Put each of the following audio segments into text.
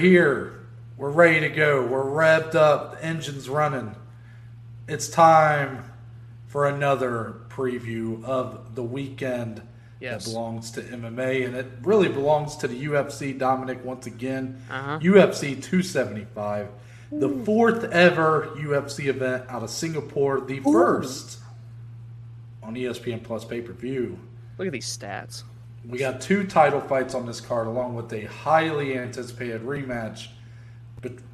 All right, we're here. We're ready to go. We're revved up. The engine's running. It's time for another preview of the weekend Yes. that belongs to MMA, and it really belongs to the UFC. Dominic, once again, Uh-huh. UFC 275, the fourth ever UFC event out of Singapore, the first on ESPN Plus pay per view. Look at these stats. We got two title fights on this card, along with a highly anticipated rematch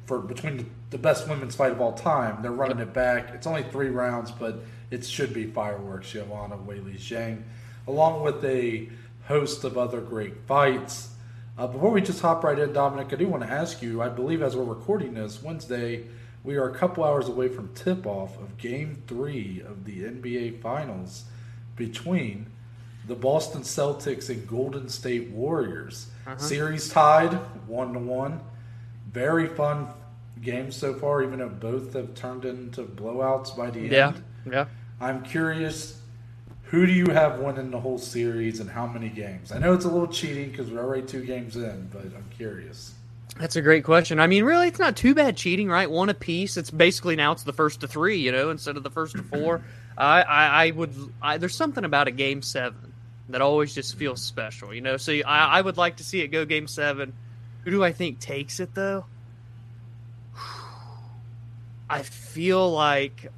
for between the- best women's fight of all time. They're running it back. It's only three rounds, but it should be fireworks. Joanna Weili Zhang, along with a host of other great fights. Uh, before we just hop right in, Dominic, I do want to ask you. I believe as we're recording this Wednesday, we are a couple hours away from tip-off of Game Three of the NBA Finals between the Boston Celtics and Golden State Warriors. Uh-huh. Series tied one to one. Very fun game so far, even though both have turned into blowouts by the Yeah. end. Yeah. I'm curious, who do you have winning the whole series and how many games? I know it's a little cheating because we're already two games in, but I'm curious. That's a great question. I mean, really, it's not too bad cheating, right? One apiece. It's basically now it's the first to three, you know, instead of the first to four. I, I, I would. I, there's something about a game seven that always just feels special, you know. So I, I would like to see it go game seven. Who do I think takes it though? I feel like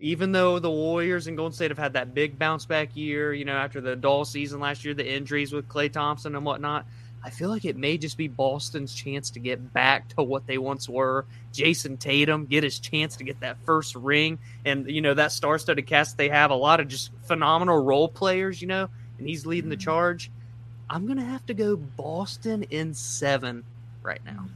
even though the Warriors and Golden State have had that big bounce back year, you know, after the dull season last year, the injuries with Klay Thompson and whatnot, I feel like it may just be Boston's chance to get back to what they once were. Jayson Tatum get his chance to get that first ring, and you know that star-studded cast they have a lot of just phenomenal role players, you know, and he's leading the charge. I'm gonna have to go Boston in seven right now.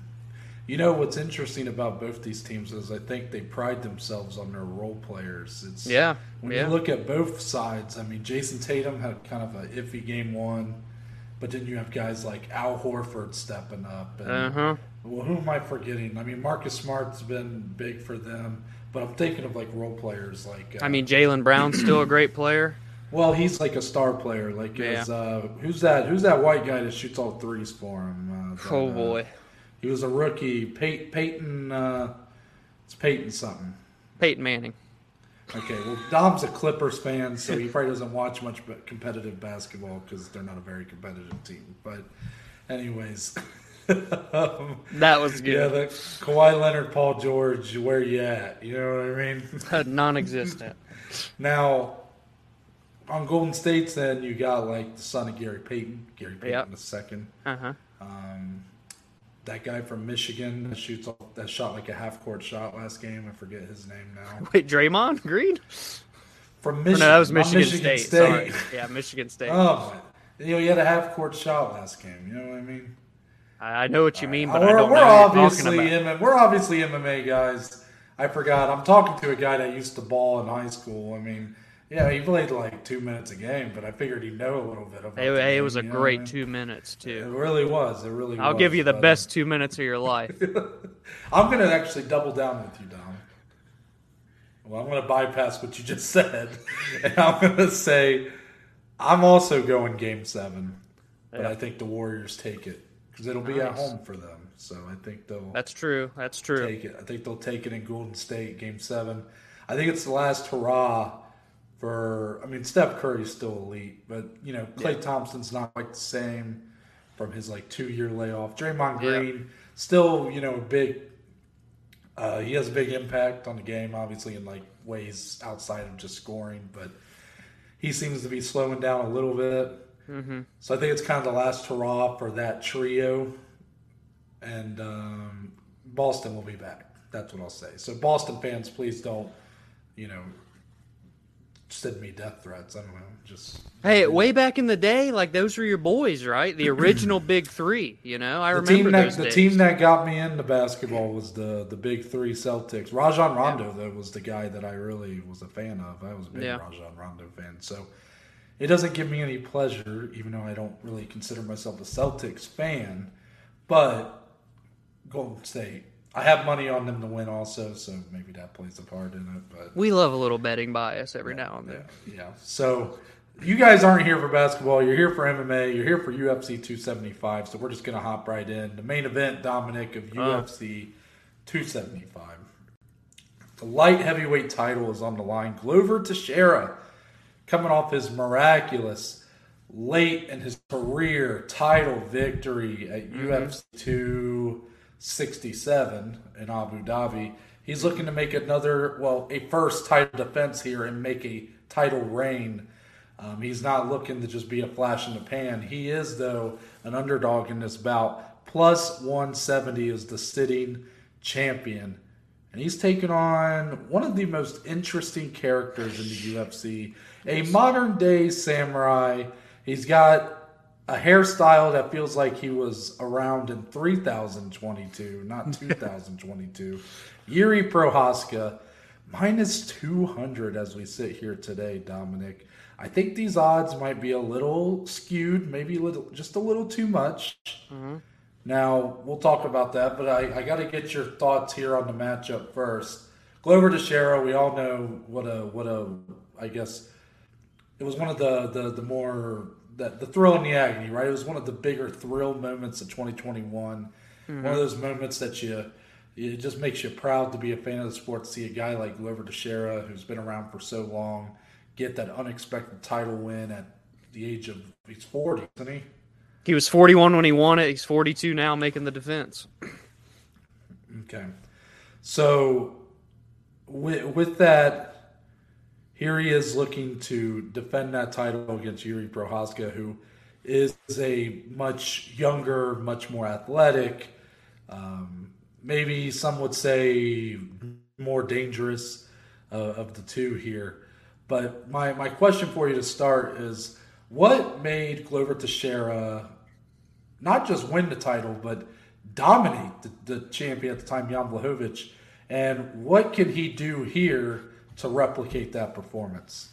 You know what's interesting about both these teams is I think they pride themselves on their role players. It's Yeah, When yeah. you look at both sides, I mean, Jayson Tatum had kind of a iffy game one, but then you have guys like Al Horford stepping up. And, Uh huh. Well, who am I forgetting? I mean, Marcus Smart's been big for them, but I'm thinking of like role players like. Uh, I mean, Jaylen Brown's still a great player. Well, he's like a star player. Like, Yeah. is, uh, who's that? Who's that white guy that shoots all threes for him? Uh, that, Oh uh, boy, he was a rookie. Pey- Peyton. Uh, it's Peyton something. Peyton Manning. Okay, well, Dom's a Clippers fan, so he probably doesn't watch much competitive basketball because they're not a very competitive team. But, anyways, um, That was yeah, good. the Kawhi Leonard, Paul George, where you at? You know what I mean? Non-existent. now, on Golden State's end, you got like the son of Gary Payton, Gary Payton Yep. the second. Uh huh. Um, that guy from Michigan that shoots off, that shot like a half court shot last game. I forget his name now. Wait, Draymond Green? From Or Michigan, no, that was not Michigan, State. Sorry. Yeah, Michigan State. Oh, my. you know, he had a half court shot last game. You know what I mean? I I know what you mean, but we're I don't we're know obviously talking about. MMA, we're obviously MMA guys. I forgot. I'm talking to a guy that used to ball in high school. I mean, yeah, he played like two minutes a game, but I figured he'd know a little bit about. it. it game, was a what I great mean? two minutes too. It really was. It really. I'll was, give you the best two minutes of your life. I'm gonna actually double down with you, Dom. Well, I'm gonna bypass what you just said, and I'm gonna say I'm also going Game Seven, but Yeah. I think the Warriors take it because it'll be at home for them. So I think they'll That's true. That's true. take it. I think they'll take it in Golden State Game Seven. I think it's the last hurrah for. I mean, Steph Curry's still elite, but you know, Klay Thompson's not like the same from his like two year layoff. Draymond Yeah. Green still, you know, big. Uh, he has a big impact on the game, obviously in like ways outside of just scoring, but he seems to be slowing down a little bit. hmm So I think it's kind of the last hurrah for that trio, and um, Boston will be back. That's what I'll say. So Boston fans, please don't, you know, send me death threats. I don't know, just Hey, way back in the day, like those were your boys, right? The original Big Three. You know, I the remember team that the days. team that got me into basketball was the the big three Celtics. Rajon Rondo though was the guy that I really was a fan of. I was a big Yeah. Rajon Rondo fan. So it doesn't give me any pleasure, even though I don't really consider myself a Celtics fan. But Golden State, I have money on them to win also, so maybe that plays a part in it. But We love a little betting bias every now and then. yeah, yeah. So you guys aren't here for basketball. You're here for MMA. You're here for UFC 275. So we're just going to hop right in. The main event, Dominic, of UFC 275. The light heavyweight title is on the line. Glover Teixeira, coming off his miraculous late in his career title victory at mm-hmm. UFC 267 in Abu Dhabi. He's looking to make another, well, a first title defense here and make a title reign um, he's not looking to just be a flash in the pan. He is, though, an underdog in this bout. Plus 170 is the sitting champion. And he's taken on one of the most interesting characters in the UFC, a modern day samurai. He's got a hairstyle that feels like he was around in 3022, not 2022. Yuri Prochazka, minus 200 as we sit here today, Dominic. I think these odds might be a little skewed, maybe a little, just a little too much. Mm-hmm. Now we'll talk about that, but I, I got to get your thoughts here on the matchup first. Glover Teixeira, we all know what a what a I guess it was one of the the, the more that the thrill and the agony, right? It was one of the bigger thrill moments of 2021. Mm-hmm. One of those moments that you it just makes you proud to be a fan of the sport. To see a guy like Glover Teixeira, who's been around for so long, get that unexpected title win at the age of he's 40, isn't he? He was 41 when he won it. He's 42 now, making the defense. Okay, so with with that, here he is looking to defend that title against Yuri Prochazka, who is a much younger, much more athletic, um, maybe some would say more dangerous uh, of the two here. But my, my question for you to start is what made Glover Teixeira not just win the title, but dominate the, the champion at the time, Jan Blachowicz? And what can he do here to replicate that performance?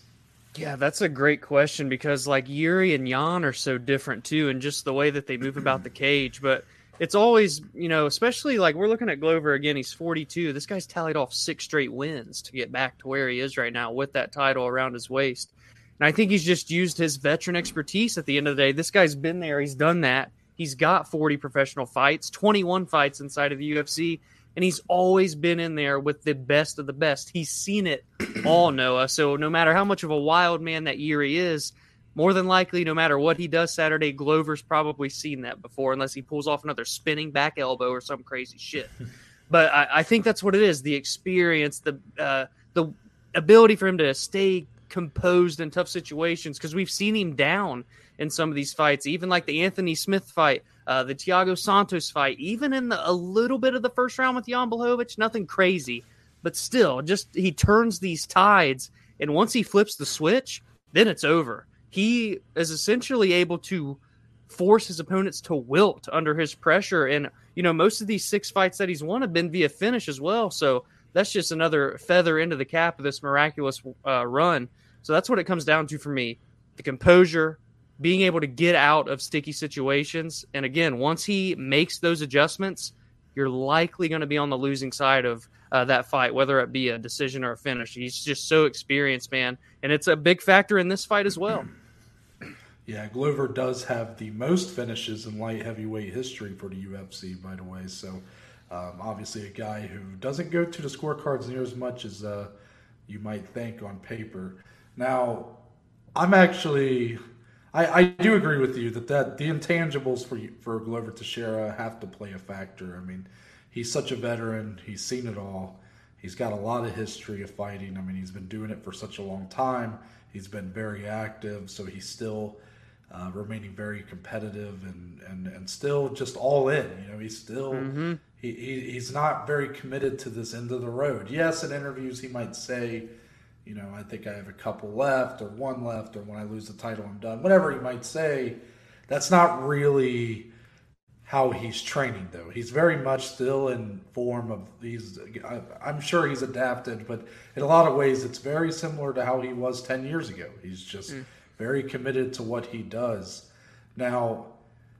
Yeah, that's a great question because like Yuri and Jan are so different too, and just the way that they move about the cage. But it's always, you know, especially like we're looking at Glover again. He's 42. This guy's tallied off six straight wins to get back to where he is right now with that title around his waist. And I think he's just used his veteran expertise at the end of the day. This guy's been there, he's done that. He's got 40 professional fights, 21 fights inside of the UFC, and he's always been in there with the best of the best. He's seen it all, Noah. So no matter how much of a wild man that Yuri is, more than likely, no matter what he does Saturday, Glover's probably seen that before, unless he pulls off another spinning back elbow or some crazy shit. but I, I, think that's what it is: the experience, the uh, the ability for him to stay composed in tough situations. Because we've seen him down in some of these fights, even like the Anthony Smith fight, uh, the Thiago Santos fight, even in the, a little bit of the first round with Jan Blachowicz, nothing crazy, but still, just he turns these tides, and once he flips the switch, then it's over he is essentially able to force his opponents to wilt under his pressure. And, you know, most of these six fights that he's won have been via finish as well. So that's just another feather into the cap of this miraculous uh, run. So that's what it comes down to for me the composure, being able to get out of sticky situations. And again, once he makes those adjustments, you're likely going to be on the losing side of uh, that fight, whether it be a decision or a finish. He's just so experienced, man, and it's a big factor in this fight as well. Yeah, Glover does have the most finishes in light heavyweight history for the UFC, by the way. So, um, obviously, a guy who doesn't go to the scorecards near as much as uh, you might think on paper. Now, I'm actually, I, I do agree with you that, that the intangibles for for Glover Teixeira have to play a factor. I mean, he's such a veteran; he's seen it all. He's got a lot of history of fighting. I mean, he's been doing it for such a long time. He's been very active, so he's still uh, remaining very competitive and, and, and still just all in. You know, he's still mm-hmm. he, he, he's not very committed to this end of the road. Yes, in interviews he might say, you know, I think I have a couple left or one left, or when I lose the title, I'm done. Whatever he might say, that's not really how he's training though. He's very much still in form of he's I'm sure he's adapted, but in a lot of ways it's very similar to how he was 10 years ago. He's just mm very committed to what he does. Now,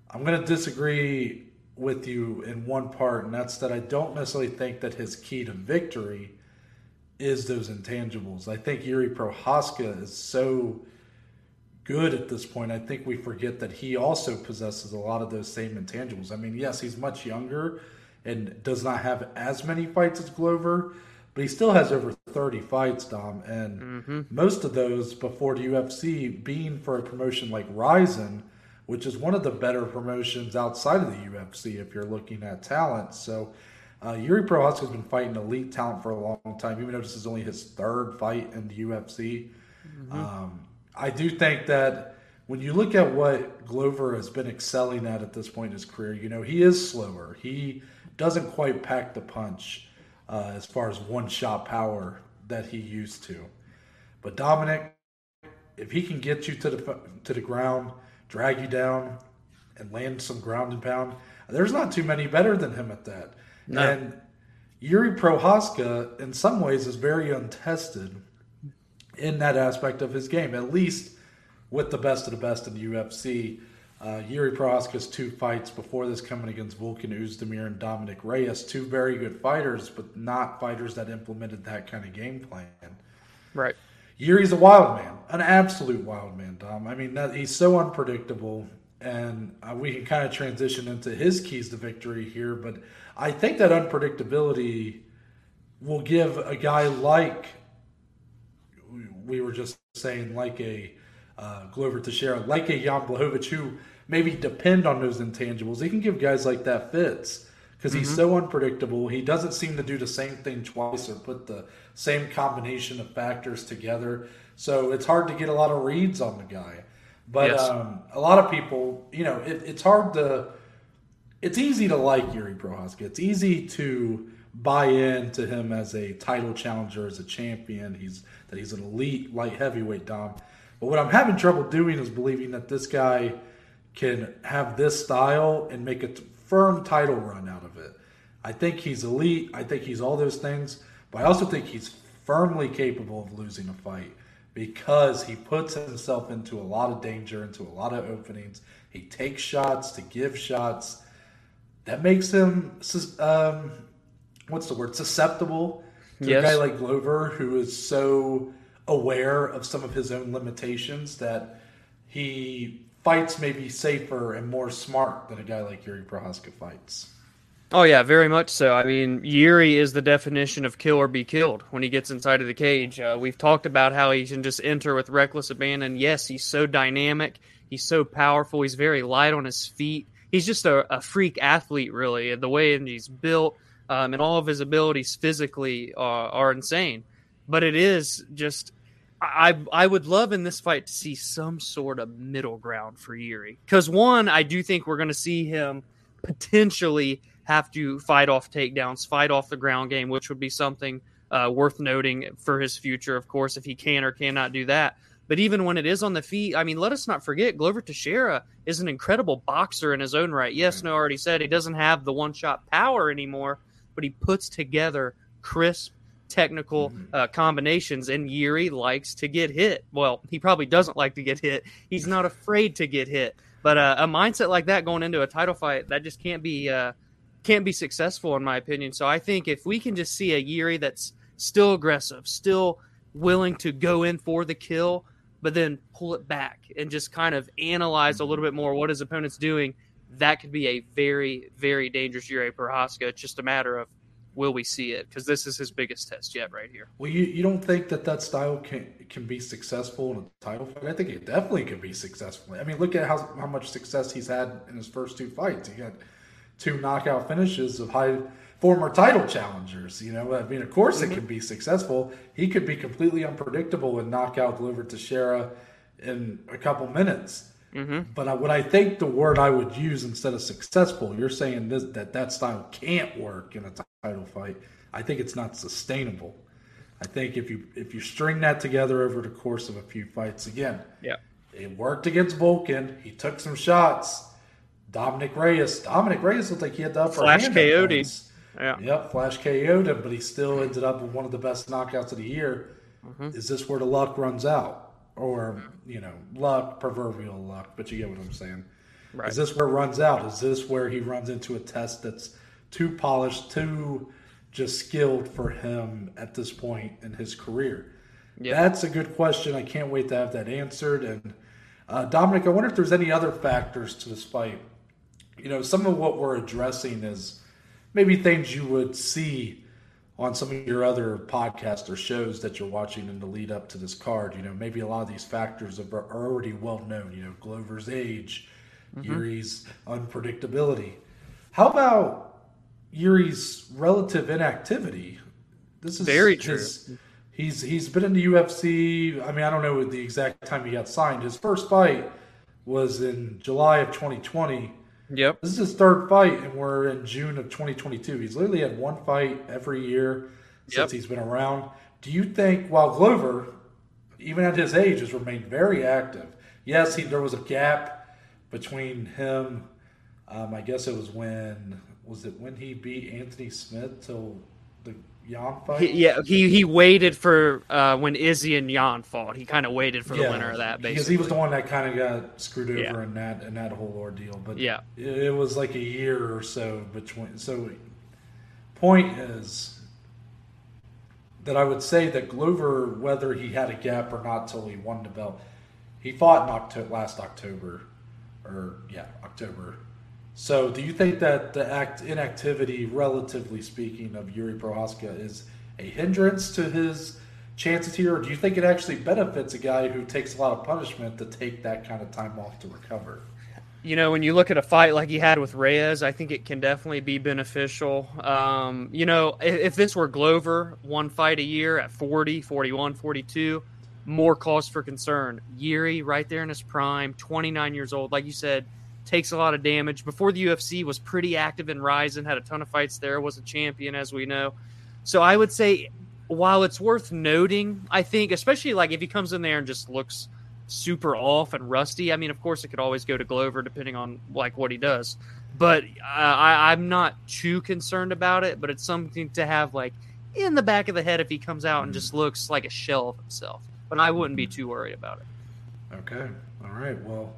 I'm going to disagree with you in one part, and that's that I don't necessarily think that his key to victory is those intangibles. I think Yuri Prochazka is so good at this point, I think we forget that he also possesses a lot of those same intangibles. I mean, yes, he's much younger and does not have as many fights as Glover, but he still has over 30 fights, Dom, and mm-hmm. most of those before the UFC being for a promotion like Rizin, which is one of the better promotions outside of the UFC if you're looking at talent. So uh, Yuri Prochazka has been fighting elite talent for a long time, even though this is only his third fight in the UFC. Mm-hmm. Um, I do think that when you look at what Glover has been excelling at at this point in his career, you know, he is slower. He doesn't quite pack the punch uh, as far as one shot power that he used to. But Dominic, if he can get you to the to the ground, drag you down, and land some ground and pound, there's not too many better than him at that. No. And Yuri Prochazka, in some ways, is very untested in that aspect of his game, at least with the best of the best in the UFC. Uh, Yuri Prochazka's two fights before this coming against Volkan Oezdemir and Dominick Reyes, two very good fighters, but not fighters that implemented that kind of game plan. Right. Yuri's a wild man, an absolute wild man, Dom. I mean, that, he's so unpredictable, and uh, we can kind of transition into his keys to victory here. But I think that unpredictability will give a guy like we were just saying, like a uh, Glover Teixeira, like a Jan Blachowicz, who maybe depend on those intangibles. He can give guys like that fits because he's mm-hmm. so unpredictable. He doesn't seem to do the same thing twice or put the same combination of factors together. So it's hard to get a lot of reads on the guy. But yes. um, a lot of people, you know, it, it's hard to. It's easy to like Yuri Prochazka. It's easy to buy into him as a title challenger, as a champion. He's that he's an elite light heavyweight dom. But what I'm having trouble doing is believing that this guy can have this style and make a firm title run out of it. I think he's elite. I think he's all those things. But I also think he's firmly capable of losing a fight because he puts himself into a lot of danger, into a lot of openings. He takes shots to give shots. That makes him, um, what's the word, susceptible to yes. a guy like Glover who is so aware of some of his own limitations that he fights maybe safer and more smart than a guy like Yuri Prochazka fights. Oh yeah, very much so. I mean, Yuri is the definition of kill or be killed when he gets inside of the cage. Uh, we've talked about how he can just enter with reckless abandon. Yes, he's so dynamic. He's so powerful. He's very light on his feet. He's just a, a freak athlete, really. The way he's built, um, and all of his abilities physically are, are insane. But it is just I I would love in this fight to see some sort of middle ground for Yuri because one I do think we're going to see him potentially have to fight off takedowns, fight off the ground game, which would be something uh, worth noting for his future, of course, if he can or cannot do that. But even when it is on the feet, I mean, let us not forget Glover Teixeira is an incredible boxer in his own right. Yes, no, already said he doesn't have the one shot power anymore, but he puts together crisp technical mm-hmm. uh, combinations, and Yuri likes to get hit. Well, he probably doesn't like to get hit. He's not afraid to get hit. But uh, a mindset like that going into a title fight, that just can't be uh, can't be successful in my opinion. So I think if we can just see a Yuri that's still aggressive, still willing to go in for the kill, but then pull it back and just kind of analyze a little bit more what his opponent's doing that could be a very, very dangerous Yuri Prochazka. It's just a matter of will we see it because this is his biggest test yet right here. Well, you, you don't think that that style can can be successful in a title fight? I think it definitely can be successful. I mean, look at how how much success he's had in his first two fights. He got two knockout finishes of high former title challengers. You know, I mean, of course mm-hmm. it can be successful. He could be completely unpredictable and knock out Glover Teixeira in a couple minutes. Mm-hmm. But I, what I think the word I would use instead of successful, you're saying this, that that style can't work in a title fight. I think it's not sustainable. I think if you if you string that together over the course of a few fights, again, yeah, it worked against Volkan. He took some shots. Dominick Reyes, Dominick Reyes looked like he had the upper flash hand. KO'd Yeah. Yep, flash KO'd him, but he still ended up with one of the best knockouts of the year. Mm-hmm. Is this where the luck runs out? or you know luck, proverbial luck. But you get what I'm saying. Right. Is this where it runs out? Is this where he runs into a test that's too polished, too just skilled for him at this point in his career? Yep. That's a good question. I can't wait to have that answered. And Uh, Dominic, I wonder if there's any other factors to this fight. You know, some of what we're addressing is maybe things you would see on some of your other podcasts or shows that you're watching in the lead up to this card. You know, maybe a lot of these factors are already well known. You know, Glover's age, mm-hmm. Yuri's unpredictability. How about Yuri's relative inactivity? This is very true. he's he's been in the UFC. I mean, I don't know the exact time he got signed. His first fight was in July of 2020 Yep. This is his third fight, and we're in June of 2022. He's literally had one fight every year since yep. he's been around. Do you think, while Glover, even at his age, has remained very active? Yes, he, there was a gap between him. Um, I guess it was when was it when he beat Anthony Smith till Jan fight? He, yeah, he he waited for uh, when Izzy and Jan fought. He kind of waited for the winner of that, basically. Because he was the one that kind of got screwed over yeah. in that in that whole ordeal. But yeah, it, it was like a year or so between. So, point is that I would say that Glover, whether he had a gap or not till he won the belt, he fought in October, last October, or yeah, October so, do you think that the act inactivity, relatively speaking, of Yuri Prochazka is a hindrance to his chances here, or do you think it actually benefits a guy who takes a lot of punishment to take that kind of time off to recover? You know, when you look at a fight like he had with Reyes, I think it can definitely be beneficial. Um, you know, if, if this were Glover, one fight a year at 40, 41, 42, more cause for concern. Yuri, right there in his prime, 29 years old, like you said, takes a lot of damage. Before the UFC was pretty active in Rizin, had a ton of fights there, was a champion as we know. So I would say while it's worth noting, I think especially like if he comes in there and just looks super off and rusty, I mean of course it could always go to Glover depending on like what he does. But uh, I, I'm not too concerned about it, but it's something to have like in the back of the head if he comes out and just looks like a shell of himself. But I wouldn't be too worried about it. Okay. All right. Well,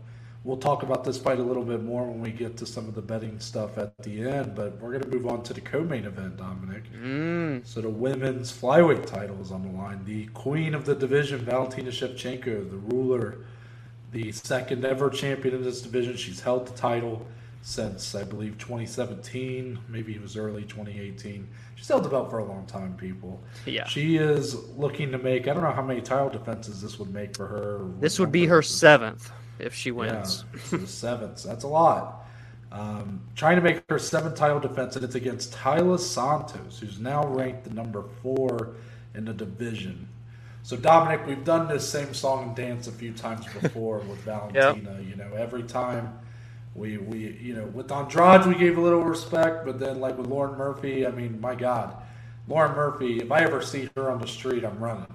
We'll talk about this fight a little bit more when we get to some of the betting stuff at the end, but we're going to move on to the co-main event, Dominic. Mm. So the women's flyweight title is on the line. The queen of the division, Valentina Shevchenko, the ruler, the second ever champion in this division. She's held the title since I believe 2017, maybe it was early 2018. She's held the belt for a long time, people. Yeah. She is looking to make. I don't know how many title defenses this would make for her. This would be her seventh if she wins. Yeah, seventh. That's a lot. Um, trying to make her seventh title defense, and it's against Taila Santos, who's now ranked the number four in the division. So Dominic, we've done this same song and dance a few times before with Valentina. Yep. You know, every time we we you know with Andrade we gave a little respect, but then like with Lauren Murphy, I mean, my God, Lauren Murphy. If I ever see her on the street, I'm running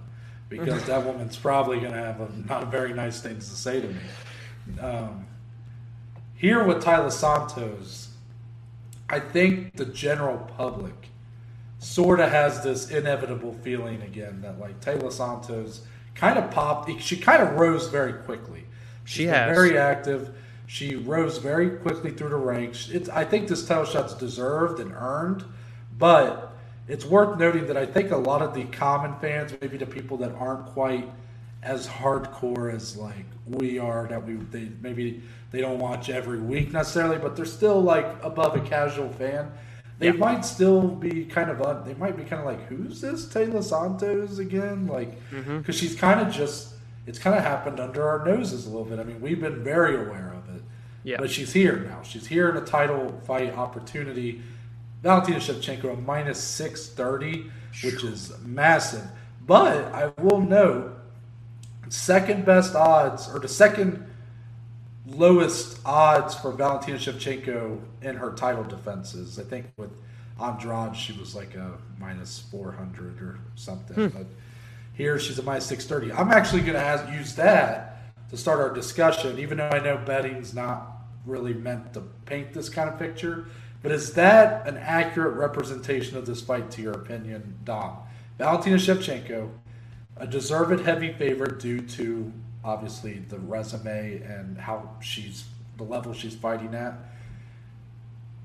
because that woman's probably going to have a, not very nice things to say to me. Um, here with Taila Santos, I think the general public sort of has this inevitable feeling again that like Taila Santos kind of popped. She kind of rose very quickly. She's she has very active. She rose very quickly through the ranks. It's, I think this title shot's deserved and earned, but it's worth noting that I think a lot of the common fans, maybe the people that aren't quite as hardcore as like we are that we they maybe they don't watch every week necessarily, but they're still like above a casual fan. They yeah. might still be kind of un, they might be kind of like who's this Taila Santos again? Like because mm-hmm. she's kind of just it's kind of happened under our noses a little bit. I mean, we've been very aware of it. Yeah. But she's here now. She's here in a title fight opportunity. Valentina Shevchenko minus 630, which is massive. But I will note second best odds, or the second lowest odds for Valentina Shevchenko in her title defenses. I think with Andrade, she was like a minus 400 or something. Hmm. But here she's a minus 630. I'm actually going to use that to start our discussion, even though I know betting's not really meant to paint this kind of picture. But is that an accurate representation of this fight, to your opinion, Dom? Valentina Shevchenko a deserved heavy favorite due to obviously the resume and how she's the level she's fighting at.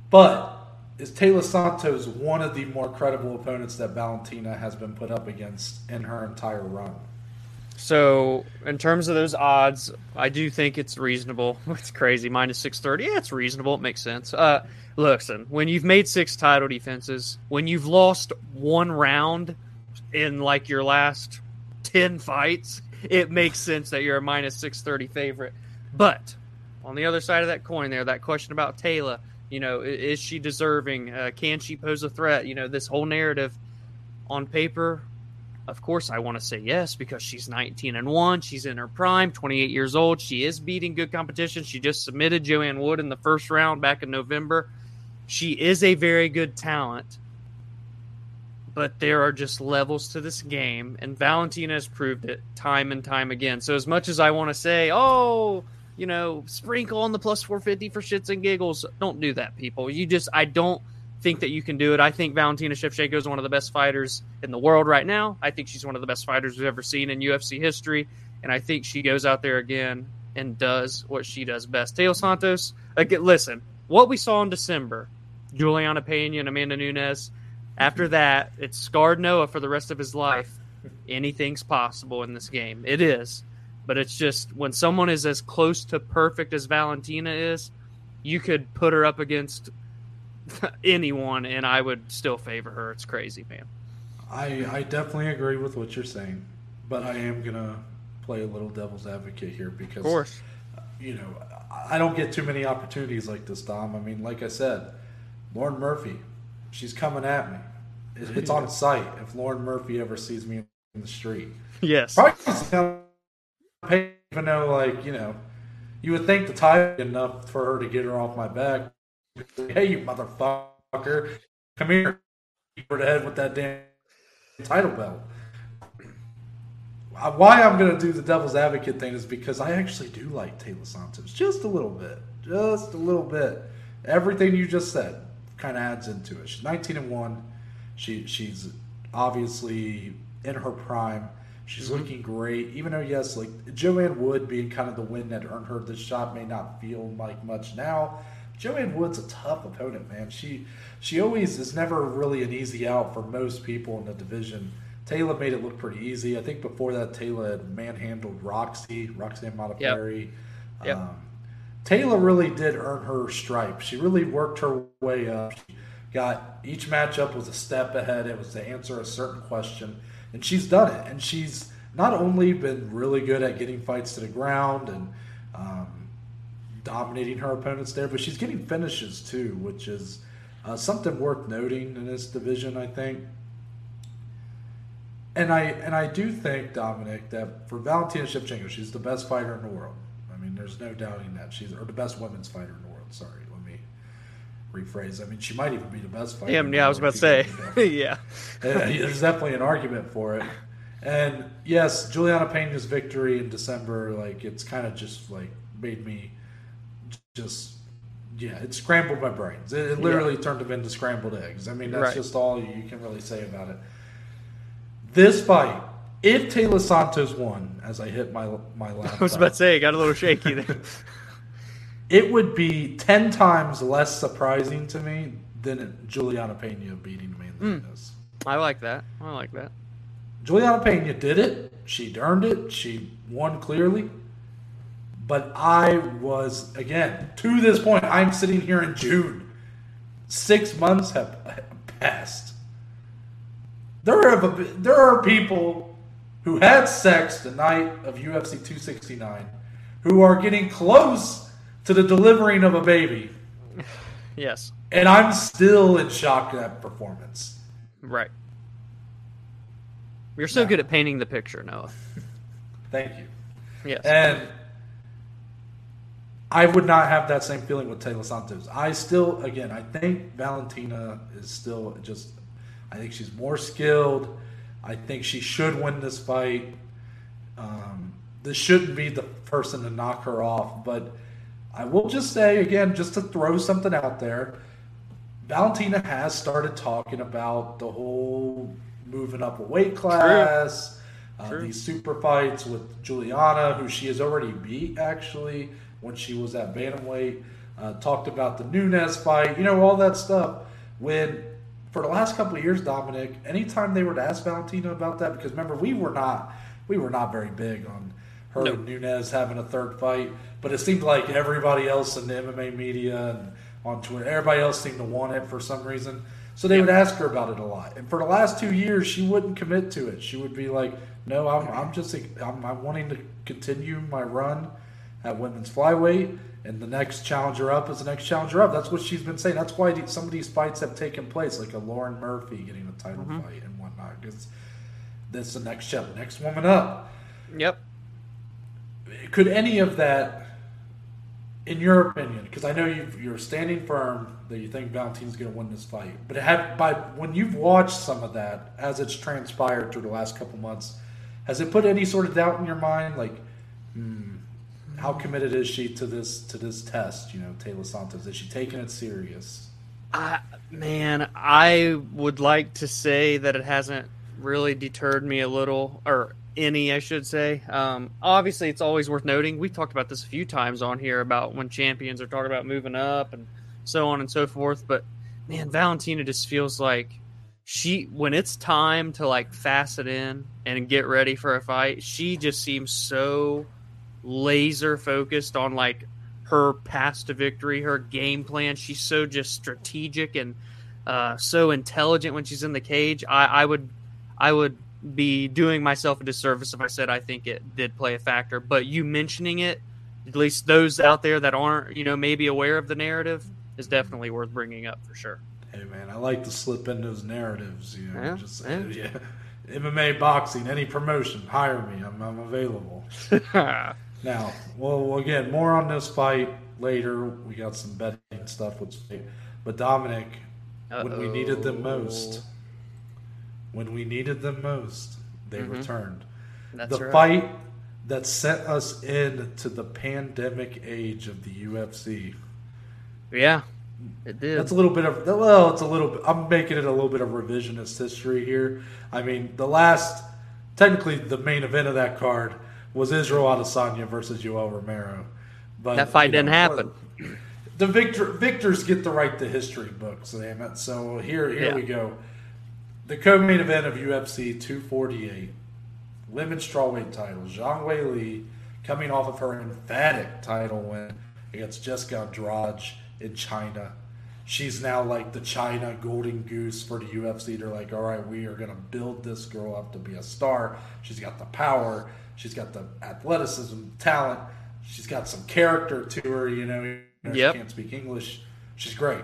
But is Taila Santos one of the more credible opponents that Valentina has been put up against in her entire run? So, in terms of those odds, I do think it's reasonable. It's crazy. Minus 630. Yeah, it's reasonable. It makes sense. Uh, listen, when you've made six title defenses, when you've lost one round in like your last 10 fights, it makes sense that you're a minus 630 favorite. But on the other side of that coin, there, that question about Taila, you know, is she deserving? Uh, can she pose a threat? You know, this whole narrative on paper of course, I want to say yes because she's 19 and 1. She's in her prime, 28 years old. She is beating good competition. She just submitted Joanne Wood in the first round back in November. She is a very good talent, but there are just levels to this game, and Valentina has proved it time and time again. So, as much as I want to say, oh, you know, sprinkle on the plus 450 for shits and giggles, don't do that, people. You just, I don't think that you can do it. I think Valentina Shevchenko is one of the best fighters in the world right now. I think she's one of the best fighters we've ever seen in UFC history, and I think she goes out there again and does what she does best. Taila Santos, again, listen, what we saw in December, Juliana Pena and Amanda Nunes. After that, it scarred Noah for the rest of his life. Anything's possible in this game. It is. But it's just when someone is as close to perfect as Valentina is, you could put her up against anyone, and I would still favor her. It's crazy, man. I I definitely agree with what you're saying, but I am gonna play a little devil's advocate here because, of course, you know, I don't get too many opportunities like this, Dom. I mean, like I said, Lauren Murphy, she's coming at me. It's on site. If Lauren Murphy ever sees me in the street, yes, probably even though, like you know, you would think the tie enough for her to get her off my back hey, you motherfucker, come here, over the head with that damn title belt. Uh, why I'm going to do the devil's advocate thing is because I actually do like Taila Santos just a little bit, just a little bit. Everything you just said kind of adds into it. She's 19 and one. She she's obviously in her prime. She's mm-hmm. looking great, even though yes, like Joanne Wood being kind of the win that earned her this shot may not feel like much now. Joanne Wood's a tough opponent, man. She she always is never really an easy out for most people in the division. Taila made it look pretty easy. I think before that, Taila had manhandled Roxy, Roxanne Modafferi. Yep. Yep. Um, Taila really did earn her stripe. She really worked her way up. She got each matchup was a step ahead. It was to answer a certain question, and she's done it. And she's not only been really good at getting fights to the ground and um, dominating her opponents there, but she's getting finishes too, which is uh, something worth noting in this division, I think. And I and I do think Dominic that for Valentina Shevchenko, she's the best fighter in the world. I mean, there's no doubting that she's or the best women's fighter in the world. Sorry, rephrase. I mean, she might even be the best fighter. Yeah, yeah I was about to say, yeah. There's definitely an argument for it. And yes, Juliana Pena's victory in December, like it's kind of just like made me just yeah, it scrambled my brains. It, it literally yeah. turned them into scrambled eggs. I mean, that's right. just all you can really say about it. This fight, if Taila Santos won, as I hit my my laptop, I was about to say, it got a little shaky there. it would be ten times less surprising to me than Juliana Pena beating Amanda mm. I like that. I like that. Juliana Pena did it. She earned it. She won clearly. But I was, again, to this point, I'm sitting here in June. Six months have passed. There are, there are people who had sex the night of UFC 269 who are getting close to the delivering of a baby. Yes. And I'm still in shock at that performance. Right. You're so good at painting the picture, Noah. Thank you. Yes. And I would not have that same feeling with Taila Santos. I still, again, I think Valentina is still just, I think she's more skilled. I think she should win this fight. Um, this shouldn't be the person to knock her off. But I will just say, again, just to throw something out there, Valentina has started talking about the whole moving up a weight class, uh, these super fights with Juliana, who she has already beat, actually when she was at bantamweight. Uh, talked about the Nunes fight, you know, all that stuff. When for the last couple of years, Dominic, anytime they were to ask Valentina about that, because remember we were not we were not very big on her No. and Nunes having a third fight, but it seemed like everybody else in the MMA media and on Twitter, everybody else seemed to want it for some reason. So they would ask her about it a lot. And for the last two years, she wouldn't commit to it. She would be like, "No, I'm, I'm just I'm, I'm wanting to continue my run at women's flyweight, and the next challenger up is the next challenger up." That's what she's been saying. That's why some of these fights have taken place, like a Lauren Murphy getting a title mm-hmm. fight and whatnot, because that's the next step, next woman up Yep. Could any of that, in your opinion, because I know you you're standing firm that you think Valentina's going to win this fight, but have by when you've watched some of that as it's transpired through the last couple months, has it put any sort of doubt in your mind, like, hmm, how committed is she to this to this test? You know, Taylor Santos is she taking it serious? I, man, I would like to say that it hasn't really deterred me a little, or any, I should say. Um, obviously, it's always worth noting. We've talked about this a few times on here about when champions are talking about moving up and so on and so forth. But man, Valentina just feels like she, when it's time to like fast it in and get ready for a fight, she just seems so laser focused on like her path to victory, her game plan. She's so just strategic and uh, so intelligent when she's in the cage. I, I would, I would be doing myself a disservice if I said I think it did play a factor. But you mentioning it, at least those out there that aren't, you know, maybe aware of the narrative, is definitely worth bringing up for sure. Hey man, I like to slip in those narratives. You know, Yeah, just yeah. yeah. MMA, boxing, any promotion, hire me. I'm, I'm available. Now, well, again, more on this fight later. We got some betting stuff with. But Dominic, when we needed them most, when we needed them most, they mm-hmm. returned. That's the right. fight that sent us into the pandemic age of the UFC. Yeah, it did. That's a little bit of well, it's a little bit. I'm making it a little bit of revisionist history here. I mean, the last, technically, the main event of that card was Israel Adesanya versus Yoel Romero. But That fight didn't happen. The victor victors get to write the history books, damn it. So here, here Yeah. we go. The co-main event of UFC 248, women's strawweight title. Zhang Wei Li coming off of her emphatic title win against Jessica Andrade in China. She's now like the China golden goose for the UFC. They're like, all right, we are going to build this girl up to be a star. She's got the power. She's got the athleticism, talent. She's got some character to her. You know, Yep. she can't speak English. She's great.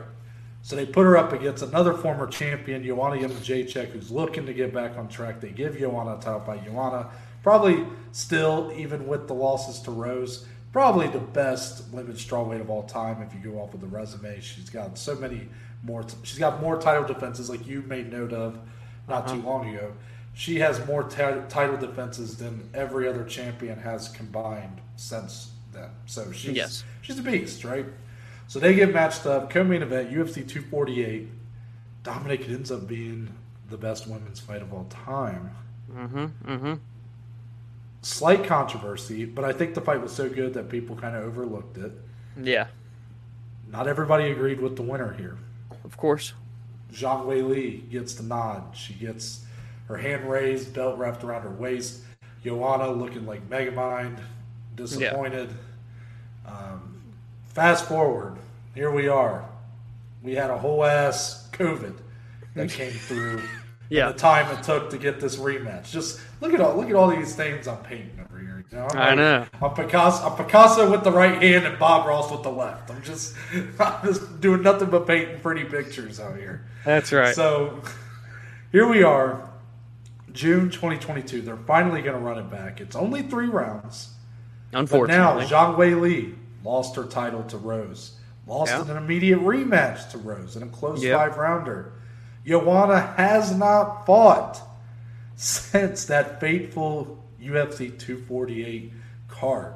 So they put her up against another former champion, Joanna Jędrzejczyk, who's looking to get back on track. They give Joanna a title fight. Joanna, probably still, even with the losses to Rose, probably the best women's strawweight of all time. If you go off of the resume, she's got so many more. she's got more title defenses, like you made note of not too uh-huh. long ago. She has more ti- title defenses than every other champion has combined since then. So she's Yes. she's a beast, right? So they get matched up. Co-main event UFC 248. Dominic it ends up being the best women's fight of all time. Mm-hmm. Mm-hmm. Slight controversy, but I think the fight was so good that people kind of overlooked it. Yeah, Not everybody agreed with the winner here. of course. Zhang Wei Li gets the nod. She gets her hand raised, belt wrapped around her waist. Joanna looking like Megamind, disappointed. Um, fast forward, here we are. We had a whole ass COVID that came through. Yeah. The time it took to get this rematch. Just look at all look at all these things I'm painting over here. You know, I'm I know. I'm Picasso. I'm Picasso with the right hand and Bob Ross with the left. I'm just I'm just doing nothing but painting pretty pictures out here. That's right. So here we are, June 2022. They're finally going to run it back. It's only three rounds. But now Zhang Wei Li lost her title to Rose. Lost Yeah. in an immediate rematch to Rose in a close Yep. five rounder. Joanna has not fought since that fateful UFC 248 card.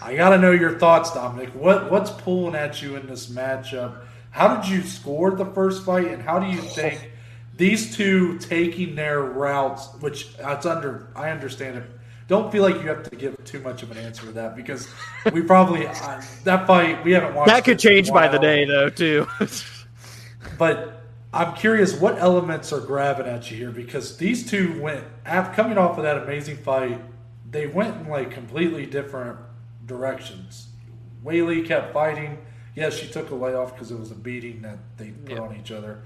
I got to know your thoughts, Dominic. What what's pulling at you in this matchup? How did you score the first fight, and how do you think these two taking their routes? Which it's under. I understand it. Don't feel like you have to give too much of an answer to that because we probably uh, that fight we haven't watched. that could it in a change by the day, though, too. But I'm curious what elements are grabbing at you here because these two went after coming off of that amazing fight. They went in like completely different directions. Weili kept fighting. Yes, she took a layoff because it was a beating that they put Yeah. on each other.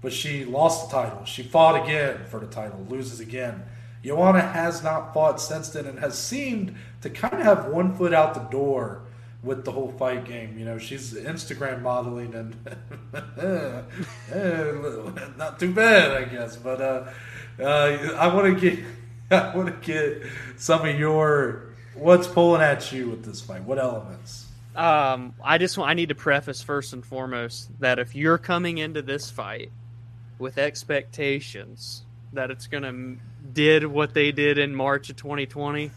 But she lost the title. She fought again for the title, loses again. Joanna has not fought since then and has seemed to kind of have one foot out the door with the whole fight game. You know, she's Instagram modeling and eh, not too bad, I guess. But uh, uh, I want to get I want to get some of your what's pulling at you with this fight. What elements? Um, I just want, I need to preface first and foremost that if you're coming into this fight with expectations that it's gonna did what they did in March of 2020,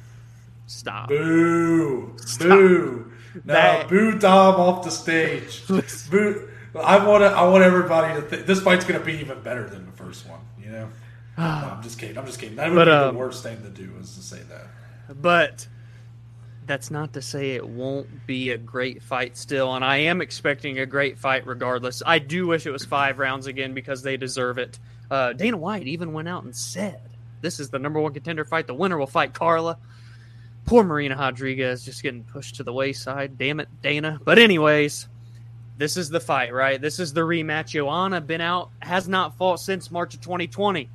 stop. Boo! Boo! No, That- boo Dom off the stage. Boo! I want to. I want everybody to think this fight's going to be even better than the first one. You know. no, I'm just kidding. I'm just kidding. That would But, be um, the worst thing to do is to say that. But that's not to say it won't be a great fight still, and I am expecting a great fight regardless. I do wish it was five rounds again because they deserve it. Uh, Dana White even went out and said, "This is the number one contender fight. The winner will fight Carla." Poor Marina Rodriguez just getting pushed to the wayside. Damn it, Dana. But anyways, this is the fight, right? This is the rematch. Joanna been out, has not fought since March of 2020.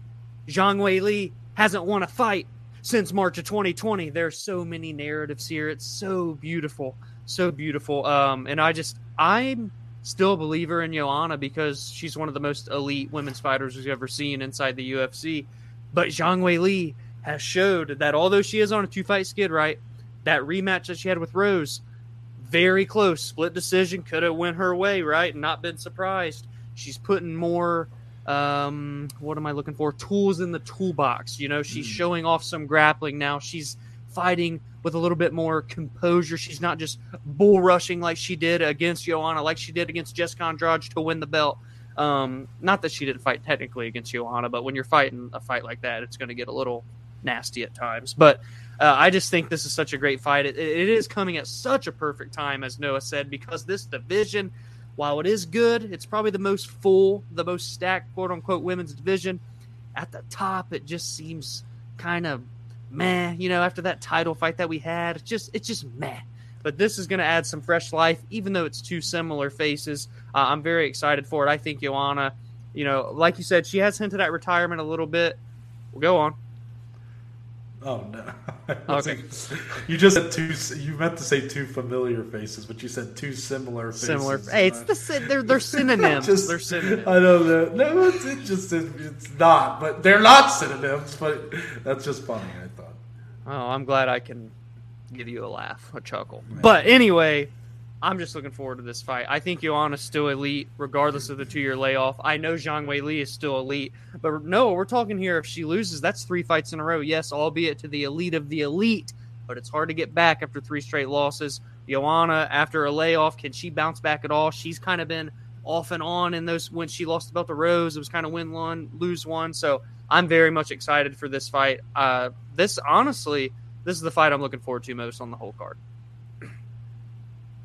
Zhang Weili hasn't won a fight since March of 2020. There's so many narratives here. It's so beautiful, so beautiful. Um, and I just, I'm still a believer in Joanna because she's one of the most elite women's fighters we've ever seen inside the UFC. But Zhang Weili has showed that although she is on a two fight skid, right, that rematch that she had with Rose, very close, split decision, could have went her way, right, and not been surprised. She's putting more um what am i looking for tools in the toolbox you know she's Mm. showing off some grappling now she's fighting with a little bit more composure. She's not just bull rushing like she did against joanna like she did against jessica andrade to win the belt. Um not that she didn't fight technically against joanna but when you're fighting a fight like that it's going to get a little nasty at times. But uh, i just think this is such a great fight. It, it is coming at such a perfect time as noah said because this division while it is good, it's probably the most full, the most stacked, quote unquote, women's division. At the top, it just seems kind of meh. You know, after that title fight that we had, it's just it's just meh. But this is going to add some fresh life, even though it's two similar faces. Uh, I'm very excited for it. I think Joanna, you know, like you said, she has hinted at retirement a little bit. Well, go on. Oh no! Okay. You just said two. You meant to say two familiar faces, but you said two similar faces. Similar. Hey, it's the they're they're synonyms. Just- they're synonyms. I don't know. That. No, it's, it just it's not. But they're not synonyms. But that's just funny. I Oh, I'm glad I can give you a laugh, a chuckle. But anyway, I'm just looking forward to this fight. I think Joanna's still elite, regardless of the two year layoff. I know Zhang Weili is still elite, but no, we're talking here. If she loses, that's three fights in a row. Yes, albeit to the elite of the elite, but it's hard to get back after three straight losses. Joanna, after a layoff, can she bounce back at all? She's kind of been off and on in those when she lost the belt to Rose. It was kind of win one, lose one. So I'm very much excited for this fight. Uh, this honestly, this is the fight I'm looking forward to most on the whole card.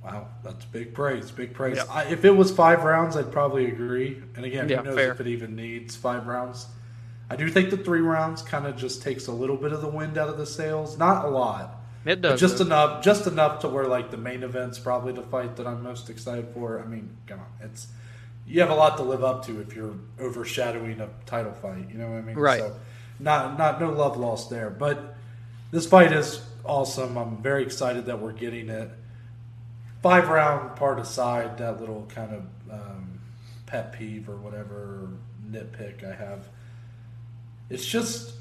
Wow, that's big praise. Big praise. Yeah. I, if it was five rounds, I'd probably agree. And again, Yeah, who knows fair. if it even needs five rounds. I do think the three rounds kind of just takes a little bit of the wind out of the sails. Not a lot, It does. just though. enough. Just enough to where like the main event's probably the fight that I'm most excited for. I mean, come on, it's you have a lot to live up to if you're overshadowing a title fight. You know what I mean? Right. So, not not no love lost there, but this fight is awesome. I'm very excited that we're getting it five round part aside, that little kind of um, pet peeve or whatever nitpick I have, it's just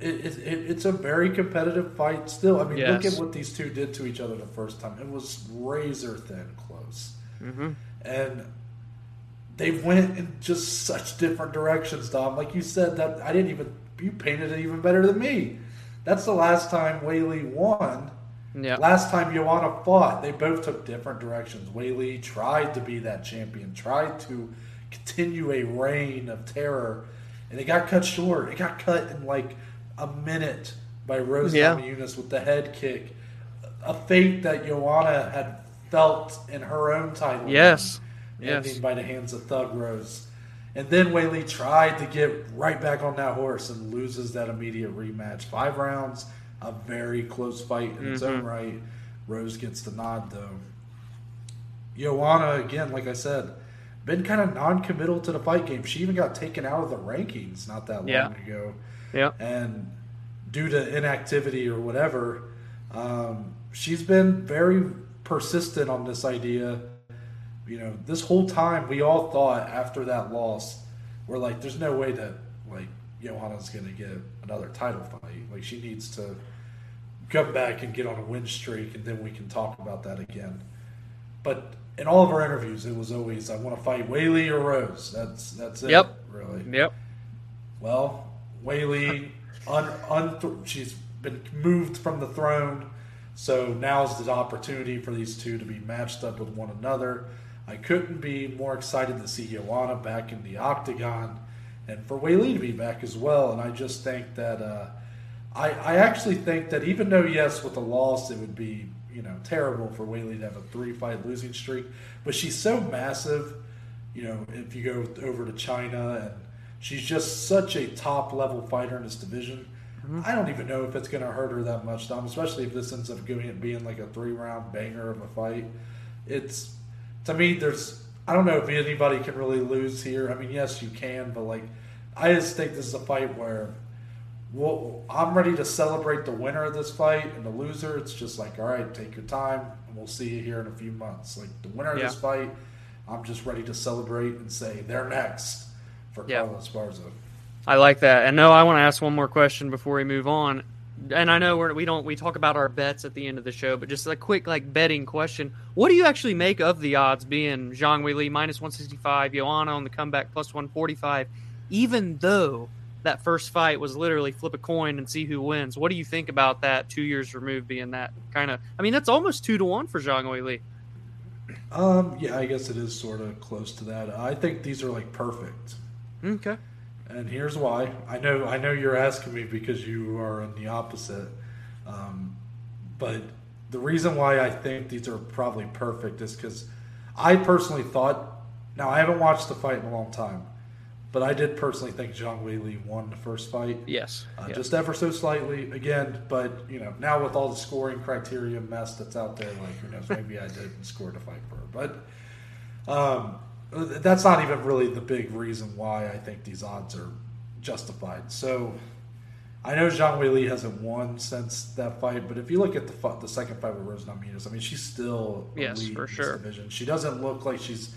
it, it, it, it's a very competitive fight still. I mean, look at what these two did to each other the first time. It was razor thin close, Mhm. and they went in just such different directions. Dom, like you said, that I didn't even you painted it even better than me. That's the last time Weili won. Yeah. Last time Joanna fought, they both took different directions. Weili tried to be that champion, tried to continue a reign of terror, and it got cut short. It got cut in like a minute by Rose Yeah. Namajunas with the head kick. A fate that Joanna had felt in her own title. Yes. Reign, ending by the hands of Thug Rose. And then Weili tried to get right back on that horse and loses that immediate rematch. Five rounds, a very close fight in its own Mhm. right. Rose gets the nod though. Joanna, again, like I said, been kind of non-committal to the fight game. She even got taken out of the rankings not that long Yeah. ago, Yeah. and due to inactivity or whatever, um, she's been very persistent on this idea. You know, this whole time we all thought after that loss, we're like, there's no way that like Joanna's going to get another title fight. Like she needs to come back and get on a win streak, and then we can talk about that again. But in all of our interviews, it was always, I want to fight Weili or Rose. That's that's it. Yep. Really. Yep. Well, Weili, un, un, she's been moved from the throne, so now's the opportunity for these two to be matched up with one another. I couldn't be more excited to see Joanna back in the octagon, and for Weili to be back as well. And I just think that uh, I, I actually think that even though yes, with the loss, it would be you know terrible for Weili to have a three-fight losing streak, but she's so massive. You know, if you go over to China and she's just such a top level fighter in this division. I don't even know if it's going to hurt her that much, Dom. Especially if this ends up being like a three round banger of a fight. It's to me, there's I don't know if anybody can really lose here. I mean, yes, you can, but like I just think this is a fight where well, I'm ready to celebrate the winner of this fight, and the loser, it's just like, all right, take your time, and we'll see you here in a few months. Like the winner of this fight, I'm just ready to celebrate and say they're next for Yeah. Carla Esparza. I like that. And no, I want to ask one more question before we move on. And I know we're, we don't we talk about our bets at the end of the show, but just a quick like betting question: What do you actually make of the odds being Zhang Weili minus one sixty five, Joanna on the comeback plus one forty five, even though that first fight was literally flip a coin and see who wins? What do you think about that? Two years removed, being that kind of, I mean, that's almost two to one for Zhang Weili. Um, yeah, I guess it is sort of close to that. I think these are like perfect. Okay. And here's why. I know I know you're asking me because you are on the opposite. Um, but the reason why I think these are probably perfect is because I personally thought. Now I haven't watched the fight in a long time, but I did personally think Zhang Weili won the first fight, Yes. uh, Yeah. just ever so slightly. Again, but you know now with all the scoring criteria mess that's out there, like who knows, maybe I didn't score the fight for her, but. Um, that's not even really the big reason why I think these odds are justified. So I know Zhang Weili hasn't won since that fight, but if you look at the the second fight with Rose Namajunas, I mean she's still Yes, for in this sure. division. She doesn't look like she's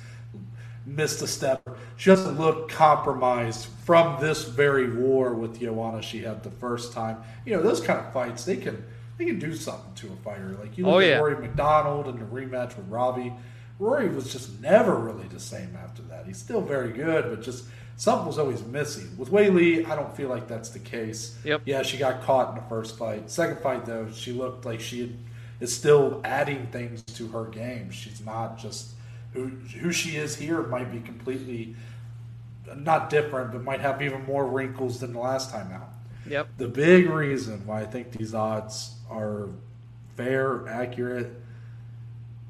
missed a step. She doesn't look compromised from this very war with Joanna she had the first time. You know those kind of fights they can they can do something to a fighter. Like you look Oh, at yeah. Rory MacDonald and the rematch with Robbie. Rory was just never really the same after that. He's still very good, but just something was always missing. With Weili, I don't feel like that's the case. Yep. Yeah, she got caught in the first fight. Second fight, though, she looked like she had, is still adding things to her game. She's not just who who she is here might be completely not different, but might have even more wrinkles than the last time out. Yep. The big reason why I think these odds are fair, accurate,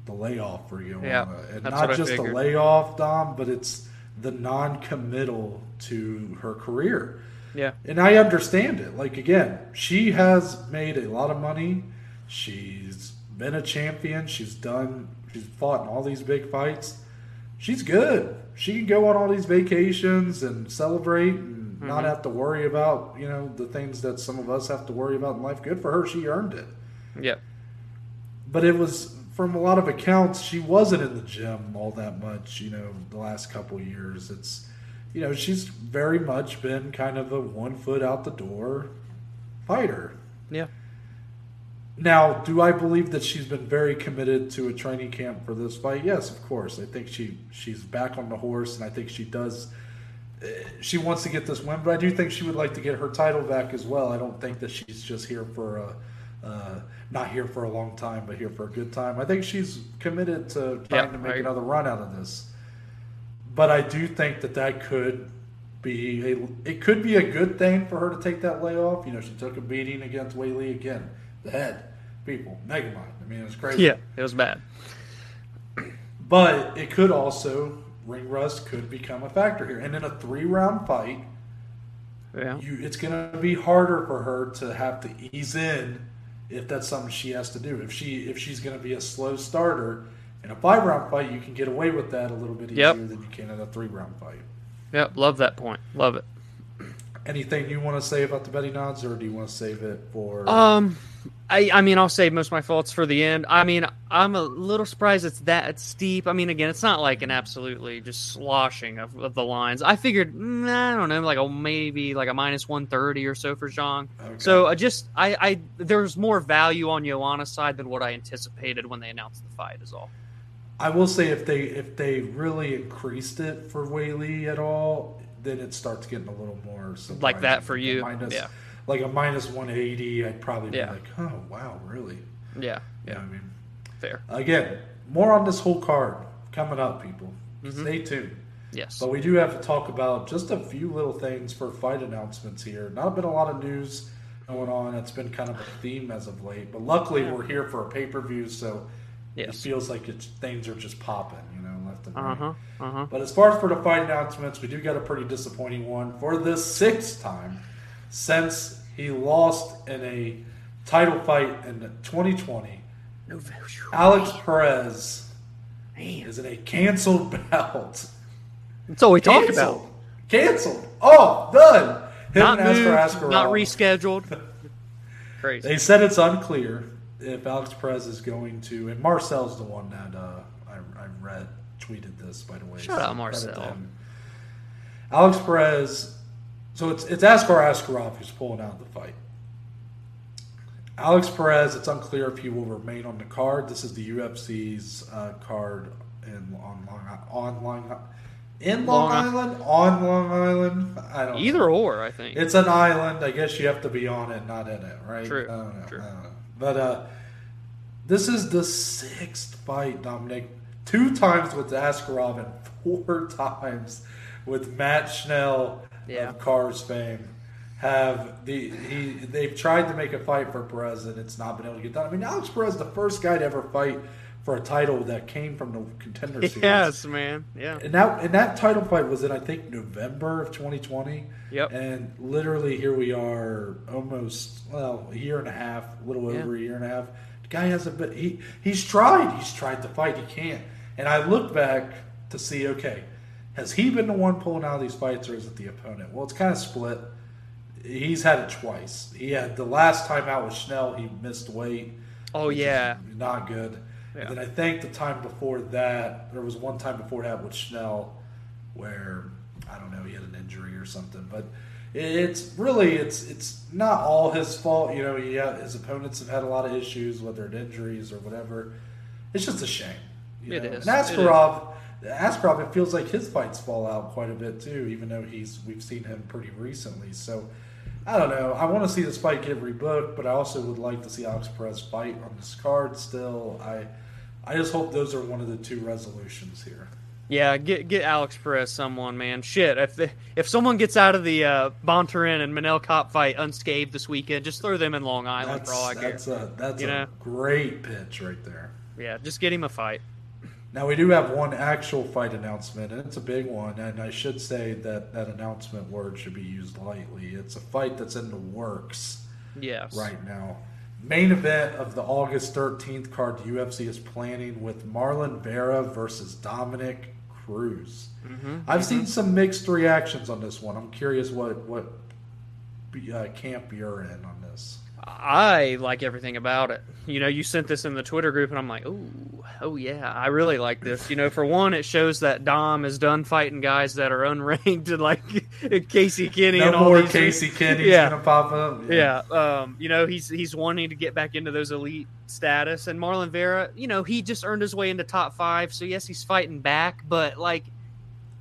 the layoff for Joanna. Yeah, and not just the layoff, Dom, but it's the non-committal to her career. Yeah. And I understand it. Like again, she has made a lot of money. She's been a champion. She's done. She's fought in all these big fights. She's good. She can go on all these vacations and celebrate and not have to worry about you know the things that some of us have to worry about in life. Good for her. She earned it. Yeah. But it was from a lot of accounts, she wasn't in the gym all that much. You know, the last couple years. It's you know she's very much been kind of a one foot out the door fighter. Yeah. Now, do I believe that she's been very committed to a training camp for this fight? Yes, of course. I think she she's back on the horse, and I think she does. eh, She wants to get this win, but I do think she would like to get her title back as well. I don't think that she's just here for a, uh, not here for a long time, but here for a good time. I think she's committed to trying Yeah, to make I- another run out of this. But I do think that that could be a it could be a good thing for her to take that layoff. You know, she took a beating against Weili again, the head people, Megamind. I mean, it was crazy. Yeah. It was bad. But it could also ring rust could become a factor here. And in a three round fight, Yeah. you it's going to be harder for her to have to ease in if that's something she has to do. If she if she's going to be a slow starter in a five round fight, you can get away with that a little bit easier Yep. than you can in a three round fight. Yep. Love that point. Love it. Anything you want to say about the betting odds, or do you want to save it for? Um, I I mean I'll save most of my faults for the end. I mean I'm a little surprised it's that steep. I mean again it's not like an absolutely just sloshing of, of the lines. I figured mm, I don't know like a maybe like a minus one thirty or so for Zhang. Okay. So I just I I there's more value on Joanna's side than what I anticipated when they announced the fight. Is all. I will say if they if they really increased it for Weili at all, then it starts getting a little more surprising. Like that for you? minus- Yeah. Like a minus one eighty, I'd probably Yeah. be like, oh wow, really? Yeah. You know Yeah. I mean, Fair. again, more on this whole card coming up, people. Mhm. Stay tuned. Yes. But we do have to talk about just a few little things for fight announcements here. Not been a lot of news going on. It's been kind of a theme as of late. But luckily, we're here for a pay per view, so it feels like it's, things are just popping, you know, left and right. Uh huh. Uh huh. But as far as for the fight announcements, we do get a pretty disappointing one for the sixth time since he lost in a title fight in 2020. No. Alex Perez Man. is in a canceled bout. That's all we talk about. Canceled. Canceled. Oh, done. Him Not moved. Askar Not rescheduled. Crazy. They said it's unclear if Alex Perez is going to, and Marcel's the one that uh, I, I read tweeted this by the way. Shout out credit to Marcel. Alex Perez. So it's it's Askar Askarov who's pulling out of the fight. Alex Perez. It's unclear if he will remain on the card. This is the UFC's uh, card in on Long on Long in Long, Long Island on Long Island. I don't know. Either or, I think. It's an island. I guess you have to be on it, not in it, right? True, I don't know. true. I don't know. But uh, this is the sixth fight, Dominic. Two times with Askarov and four times with Matt Schnell Yeah. of Cars fame. Have the he? They've tried to make a fight for Perez and it's not been able to get done. I mean, Alex Perez, the first guy to ever fight for a title that came from the contender series. yes, man. Yeah. And that and that title fight was in I think November of 2020. Yep. And literally here we are, almost well a year and a half, a little Yeah. over a year and a half. The guy hasn't been. He he's tried. He's tried to fight. He can't. And I look back to see okay, has he been the one pulling out of these fights or is it the opponent? Well, it's kind of split. He's had it twice. He had the last time out with Schnell. He missed weight. Oh yeah. not good. Yeah. And then I think the time before that, there was one time before that with Schnell where I don't know he had an injury or something. But it's really it's it's not all his fault. You know, he had, his opponents have had a lot of issues, whether it's injuries or whatever. It's just a shame. You It know? is. And It is. Askarov, Askarov, it feels like his fights fall out quite a bit too, even though he's we've seen him pretty recently. So. I don't know. I want to see this fight get rebooked, but I also would like to see Alex Perez fight on this card still. I I just hope those are one of the two resolutions here. Yeah, get get Alex Perez someone, man. Shit, if the, if someone gets out of the uh, Bontorin and Manel Kape fight unscathed this weekend, just throw them in Long Island That's, for all I care. that's a that's You a know? great pitch right there. Yeah, just get him a fight. Now we do have one actual fight announcement, and it's a big one. And I should say that that announcement word should be used lightly. It's a fight that's in the works Yes. right now. Main event of the August 13th card the UFC is planning with Marlon Vera versus Dominick Cruz. Mm-hmm. I've seen some mixed reactions on this one. I'm curious what what uh, camp you're in on. I like everything about it. You know, you sent this in the Twitter group, and I'm like, oh, oh yeah, I really like this. You know, for one, it shows that Dom is done fighting guys that are unranked, and like Casey Kenney and No all more these. Casey Kenney's Yeah. gonna pop up. Yeah, um, you know he's he's wanting to get back into those elite status, and Marlon Vera, you know, he just earned his way into top five. So yes, he's fighting back, but like,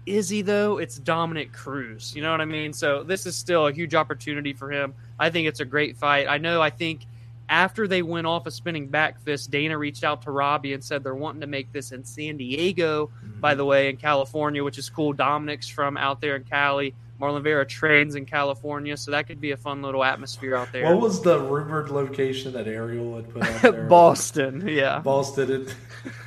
is he though? It's Dominick Cruz. You know what I mean? So this is still a huge opportunity for him. I think it's a great fight. I know. I think after they went off a spinning back fist, Dana reached out to Robbie and said they're wanting to make this in San Diego, mm-hmm. by the way, in California, which is cool. Dominic's from out there in Cali. Marlon Vera trains in California, so that could be a fun little atmosphere out there. What was the rumored location that Ariel had put out there? Boston, yeah. Boston. It,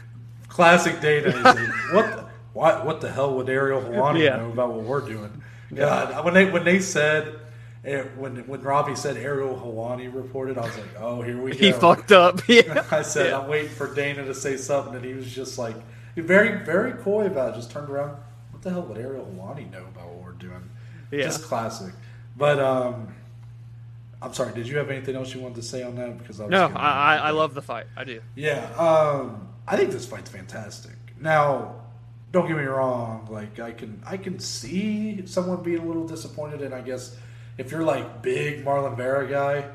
classic Dana. What? What what the hell would Ariel Helwani Yeah. know about what we're doing? God, when they when they said eh, when when Robbie said Ariel Helwani reported, I was like, oh, here we go. He fucked up. Yeah. I said, Yeah. I'm waiting for Dana to say something, and he was just like, very, very coy about it. Just turned around. What the hell would Ariel Helwani know about what we're doing? Yeah. Just classic. But um, I'm sorry. Did you have anything else you wanted to say on that? Because I was No, I, I I love the fight. I do. Yeah, um, I think this fight's fantastic. Now, don't get me wrong. Like, I can I can see someone being a little disappointed, and I guess if you're like big Marlon Vera guy,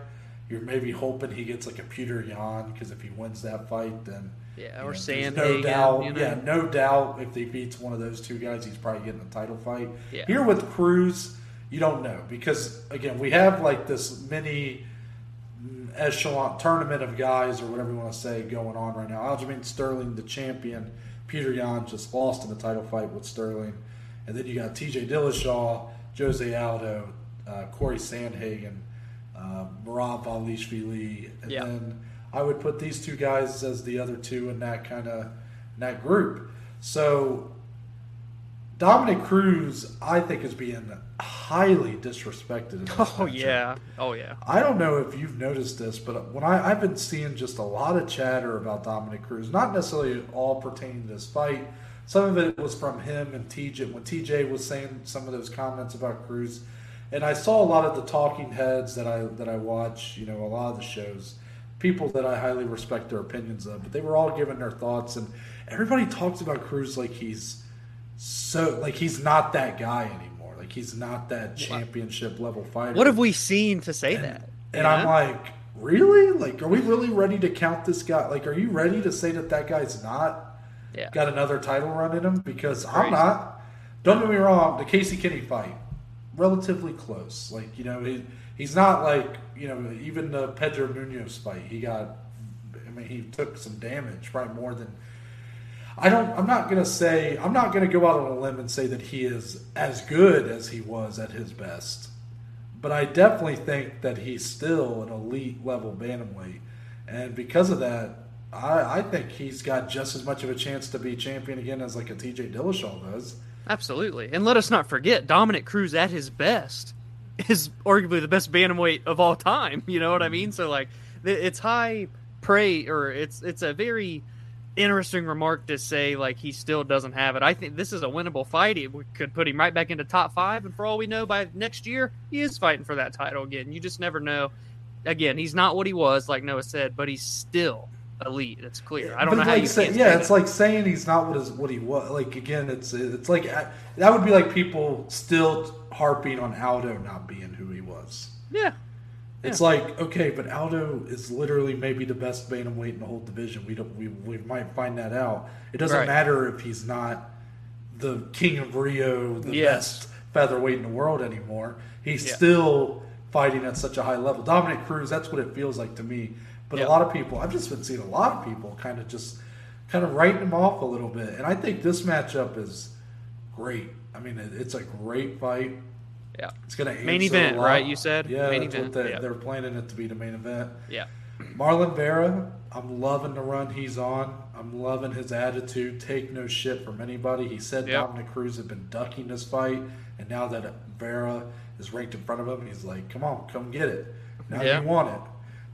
you're maybe hoping he gets like a Petr Yan because if he wins that fight, then Yeah, you or know, there's Sandhagen. no doubt, you know? yeah, no doubt. If he beats one of those two guys, he's probably getting a title fight. Yeah. Here with Cruz, you don't know because again, we have like this mini echelon tournament of guys or whatever you want to say going on right now. Aljamain Sterling, the champion. Petr Yan just lost in the title fight with Sterling, and then you got T.J. Dillashaw, Jose Aldo, uh, Corey Sandhagen, uh, Merab Dvalishvili, and Yeah. then I would put these two guys as the other two in that kind of that group. So Dominick Cruz, I think, is being highly disrespected. Oh yeah. Oh yeah. I don't know if you've noticed this, but when I, I've been seeing just a lot of chatter about Dominick Cruz, not necessarily all pertaining to this fight. Some of it was from him and TJ when TJ was saying some of those comments about Cruz, and I saw a lot of the talking heads that I that I watch. You know, a lot of the shows, people that I highly respect their opinions of, but they were all giving their thoughts, and everybody talks about Cruz like he's so like he's not that guy anymore. Like he's not that championship level fighter. What have we seen to say that? And You I'm like, really? Like, are we really ready to count this guy? Like, are you ready to say that that guy's not yeah. got another title run in him? Because I'm not. Don't get me wrong. The Casey Kenney fight, relatively close. Like, you know, he, he's not like you know even the Pedro Munhoz fight. He got. I mean, he took some damage, probably more than. I don't. I'm not gonna say. I'm not gonna go out on a limb and say that he is as good as he was at his best but I definitely think that he's still an elite level bantamweight, and because of that, I, I think he's got just as much of a chance to be champion again as like a T.J. Dillashaw does. Absolutely. And let us not forget, Dominick Cruz at his best is arguably the best bantamweight of all time. You know what I mean? So like, it's high praise, or it's it's a very interesting remark to say like he still doesn't have it. I think this is a winnable fight. It would- could put him right back into top five, and for all we know, by next year he is fighting for that title again. You just never know. Again, he's not what he was, like Noah said, but he's still elite. It's clear. I don't But know how you say, yeah, it's that. like saying he's not what is what he was. Like again, it's it's like uh, that would be like people still harping on Aldo not being who he was. yeah, It's like okay, but Aldo is literally maybe the best bantamweight in the whole division. We don't we, we might find that out. It doesn't Right. matter if he's not the king of Rio, the Yes. best featherweight in the world anymore. He's Yeah. still fighting at such a high level. Dominick Cruz, that's what it feels like to me. But Yeah. a lot of people, I've just been seeing a lot of people kind of just kind of writing him off a little bit. And I think this matchup is great. I mean, it's a great fight. Yeah, It's going to Main event, right, you said? Yeah, Main event, they, yeah. they're planning it to be the main event. yeah. Marlon Vera, I'm loving the run he's on. I'm loving his attitude. Take no shit from anybody. He said Yep. Dominick Cruz had been ducking this fight, and now that Vera is ranked in front of him, he's like, "Come on, come get it." Now Yeah. you want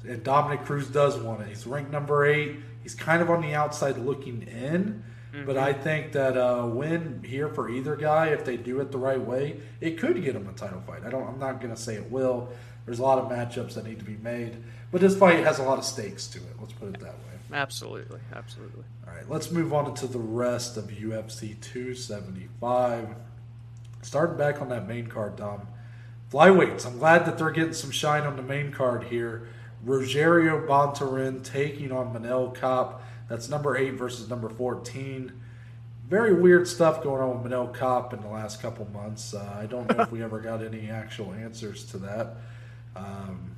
it, and Dominick Cruz does want it. He's ranked number eight. He's kind of on the outside looking in, but I mm-hmm. think that uh, a win here for either guy, if they do it the right way, it could get him a title fight. I don't. I'm not going to say it will. There's a lot of matchups that need to be made, but this fight has a lot of stakes to it. Let's put it that way. Absolutely, absolutely. All right, let's move on to the rest of UFC 275. Starting back on that main card, Dom. Flyweights. I'm glad that they're getting some shine on the main card here. Rogerio Bontorin taking on Manel Kape. That's number eight versus number 14. Very weird stuff going on with Manel Kape in the last couple months. Uh, I don't know if we ever got any actual answers to that. Um,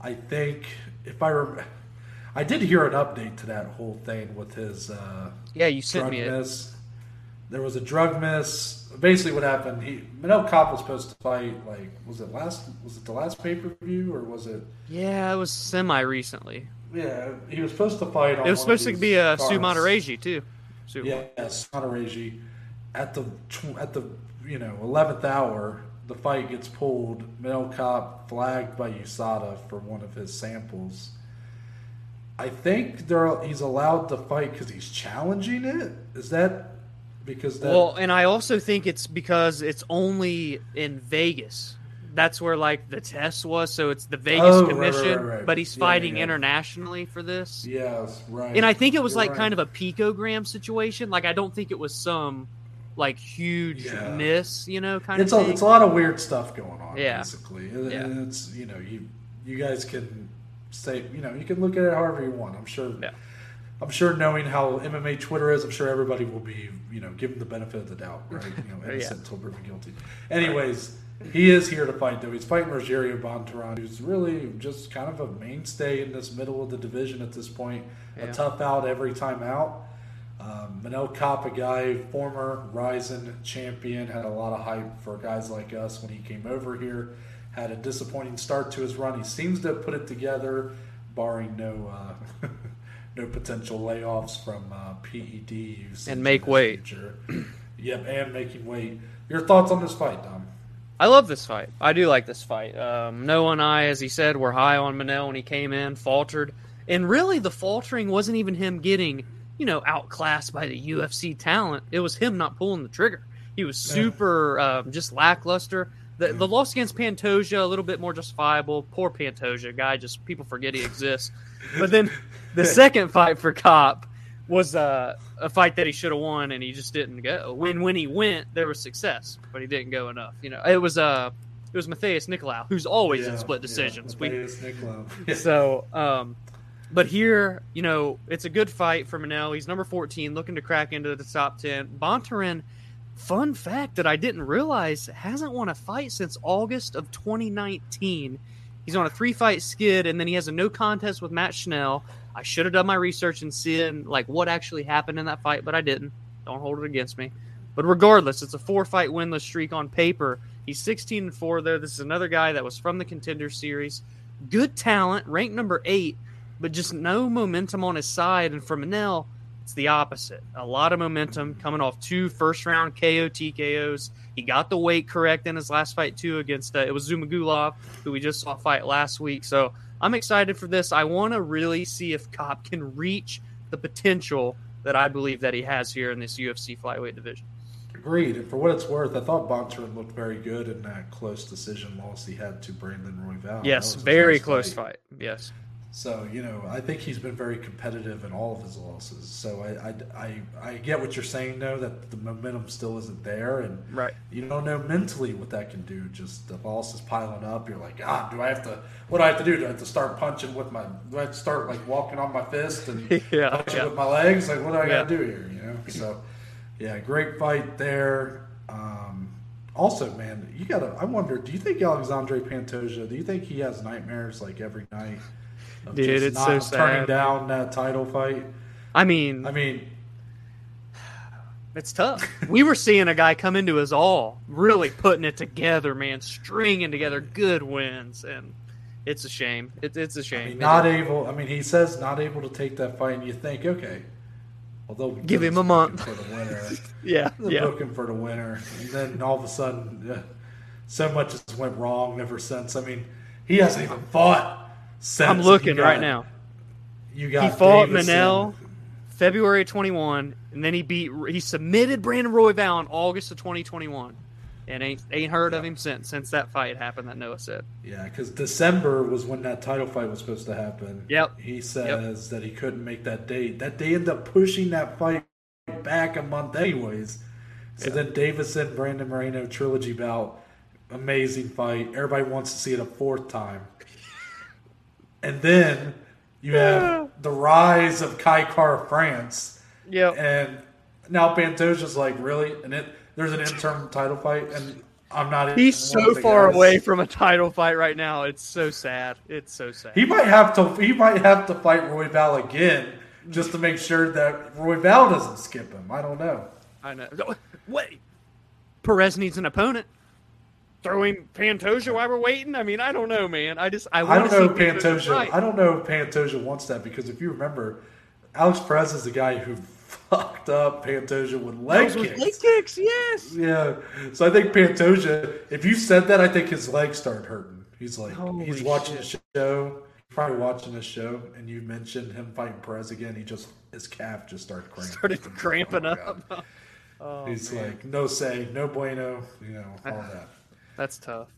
I think if I rem- I did hear an update to that whole thing with his uh, Yeah, you sent drug me it. There was a drug miss. Basically, what happened? He Manel Kape was supposed to fight. Like, was it last? Was it the last pay per view or was it? Yeah, it was semi recently. Yeah, he was supposed to fight. On It was supposed to be uh, a cards. Su Mudaerji too. Su. Yes, Mudaerji. at the at the you know eleventh hour, the fight gets pulled. Manel Kape flagged by USADA for one of his samples. I think they're, he's allowed to fight because he's challenging it. Is that because that? Well, and I also think it's because it's only in Vegas. That's where like the test was, so it's the Vegas Oh, right, right, Commission, right, right. but he's fighting yeah. internationally for this. yes, right. And I think it was You're like kind of a picogram situation. Like I don't think it was some like huge Yeah. miss, you know, kind it's of a, it's a lot of weird stuff going on. Yeah. basically, and Yeah. it's you know you you guys can say you know you can look at it however you want. I'm sure. Yeah. I'm sure knowing how MMA Twitter is, I'm sure everybody will be, you know, given the benefit of the doubt, right? You know, innocent until proven guilty. Anyways, he is here to fight, though. He's fighting Rogerio Bontorin, who's really just kind of a mainstay in this middle of the division at this point. Yeah. A tough out every time out. Um, Manel Kape, a guy, former Rizin champion, had a lot of hype for guys like us when he came over here. Had a disappointing start to his run. He seems to have put it together, barring no uh, no potential layoffs from uh, PED usage And make weight. yep, and making weight. Your thoughts on this fight, Dom? I love this fight. I do like this fight. Um, Noah and I, as he said, were high on Manel when he came in, faltered. And really, the faltering wasn't even him getting, you know, outclassed by the UFC talent. It was him not pulling the trigger. He was Yeah. super um, just lackluster. The, the loss against Pantoja, a little bit more justifiable. Poor Pantoja, guy, just people forget he exists. But then the second fight for Kape was uh, a fight that he should have won, and he just didn't go. When when he went, there was success, but he didn't go enough. You know, it was uh, it was Matheus Nicolau, who's always in Yeah, split yeah, decisions. we Matheus Nicolau. So, um, but here, you know, it's a good fight for Manel. He's number 14, looking to crack into the top 10. Bontorin, fun fact that I didn't realize, hasn't won a fight since August of 2019. He's on a three fight skid, and then he has a no contest with Matt Schnell. I should have done my research and seen like what actually happened in that fight, but I didn't. Don't hold it against me. But regardless, it's a four fight winless streak on paper. He's 16 and 4 there. This is another guy that was from the contender series. Good talent, ranked number eight, but just no momentum on his side. And for Manel, it's the opposite. A lot of momentum coming off two first round KO TKOs. He got the weight correct in his last fight too against uh, it was Zhumagulov, who we just saw fight last week. So I'm excited for this. I want to really see if Kape can reach the potential that I believe that he has here in this UFC flyweight division. Agreed. And for what it's worth, I thought Bontorin looked very good in that close decision loss he had to Brandon Royval. Yes, very close fight. Yes. So you know, I think he's been very competitive in all of his losses. So I, I, I, I get what you're saying though that the momentum still isn't there, and Right. you don't know mentally what that can do. Just the loss is piling up. You're like, ah, do I have to? What do I have to do? Do I have to start punching with my? Do I have to start like walking on my fist and Yeah, punching yeah. with my legs? Like, what do I got to do here? You know. So, yeah, great fight there. Um, also, man, you gotta. I wonder. Do you think Alexandre Pantoja? Do you think he has nightmares like every night? Dude, it's so turning down that title fight. I mean, I mean, It's tough. we were seeing a guy come into his all, really putting it together, man, stringing together good wins, and it's a shame. It, it's a shame. mean, not able. I mean, he says not able to take that fight, and you think, okay, well, Give him a month. for the winner. yeah, They'll yeah. him for the winner, and then all of a sudden, so much has went wrong ever since. I mean, he hasn't even fought since. I'm looking You right now. You got He fought Deiveson. Manel February 21, and then he beat. He submitted Brandon Royval in August of 2021, and ain't ain't heard of him since. Since that fight happened, that Noah said. Yeah, because December was when that title fight was supposed to happen. Yep. He says that he couldn't make that date. That they ended up pushing that fight back a month, anyways. So then Deiveson, Brandon Moreno trilogy bout, amazing fight. Everybody wants to see it a fourth time. And then you have the rise of Kai Kara-France. Yep. And now Pantoja's like, really? And it there's an interim title fight, and I'm not. He's so far guys. away from a title fight right now. It's so sad. It's so sad. He might have to. He might have to fight Royval again just to make sure that Royval doesn't skip him. I don't know. I know. Wait, Perez needs an opponent. Throwing Pantoja while we're waiting. I mean, I don't know, man. I just I, I want don't to know Pantoja. fight. I don't know if Pantoja wants that because if you remember, Alex Perez is the guy who fucked up Pantoja with leg Those kicks. leg kicks, yes. Yeah. So I think Pantoja, if you said that, I think his legs start hurting. He's like, Holy he's watching shit. the show, probably watching the show, and you mentioned him fighting Perez again. He just, his calf just started cramping. Started Oh cramping God. up. Oh, He's man. like, no say, no bueno, you know, all that. That's tough.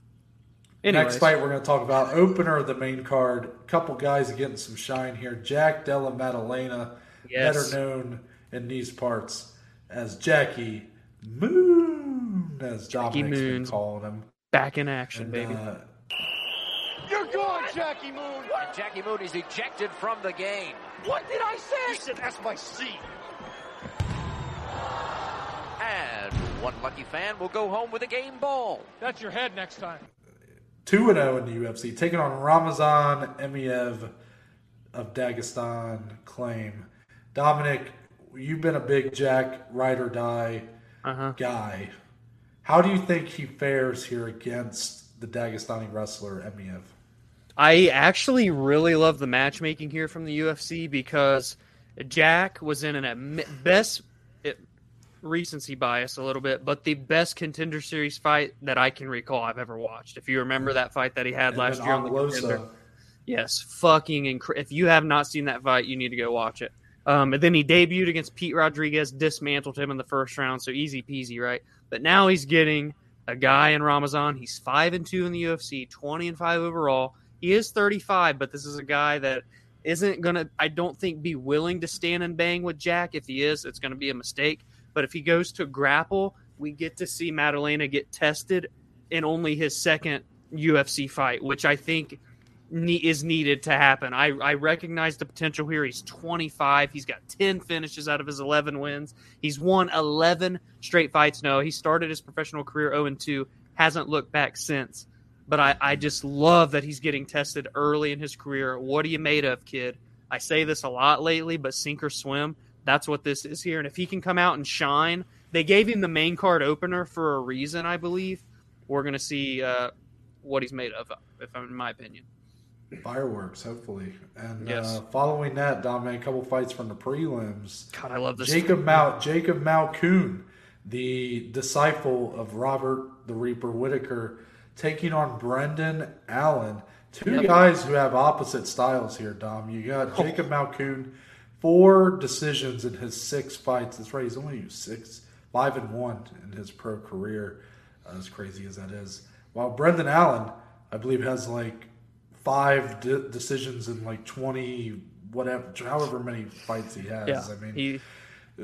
Next fight we're going to talk about opener of the main card. Couple guys getting some shine here. Jack Della Maddalena, Yes. better known in these parts as Jackie Moon, as Jackie Dominic's been Moon. calling him. back in action, And, baby. uh, You're gone, Jackie Moon. And Jackie Moon is ejected from the game. What did I say? You said that's my seat. And one lucky fan will go home with a game ball. That's your head next time. 2 0 in the UFC, taking on Ramazan Emeev of Dagestan claim. Dominic, you've been a big Jack ride or die Uh-huh. guy. How do you think he fares here against the Dagestani wrestler Emeev? I actually really love the matchmaking here from the UFC because Jack was in an best it, recency bias a little bit, but the best contender series fight that I can recall I've ever watched. If you remember that fight that he had And last year on the contender, yes, fucking incre- If you have not seen that fight, you need to go watch it. Um, and then he debuted against Pete Rodriguez, dismantled him in the first round, so easy peasy, right? But now he's getting a guy in Ramazan. He's five and two in the UFC, twenty and five overall. He is thirty five, but this is a guy that isn't gonna, I don't think, be willing to stand and bang with Jack. If he is, it's gonna be a mistake. But if he goes to grapple, we get to see Maddalena get tested in only his second UFC fight, which I think ne- is needed to happen. I, I recognize the potential here. He's 25. He's got 10 finishes out of his 11 wins. He's won 11 straight fights. No, he started his professional career 0 2, hasn't looked back since. But I, I just love that he's getting tested early in his career. What are you made of, kid? I say this a lot lately, but sink or swim, that's what this is here. And if he can come out and shine, they gave him the main card opener for a reason, I believe. We're going to see uh, what he's made of, if I'm, in my opinion. fireworks, hopefully. And Yes. uh, following that, Dominic, a couple fights from the prelims. God, I love this. Jacob Mal Jacob Malkoun, the disciple of Robert the Reaper Whittaker, taking on Brendan Allen. Two Yep. guys who have opposite styles here, Dom. You got Jacob Malkoun, four decisions in his six fights. That's right, he's only six, five and one in his pro career, uh, as crazy as that is. While Brendan Allen, I believe, has like five de- decisions in like twenty, whatever, however many fights he has. Yeah, I mean, he,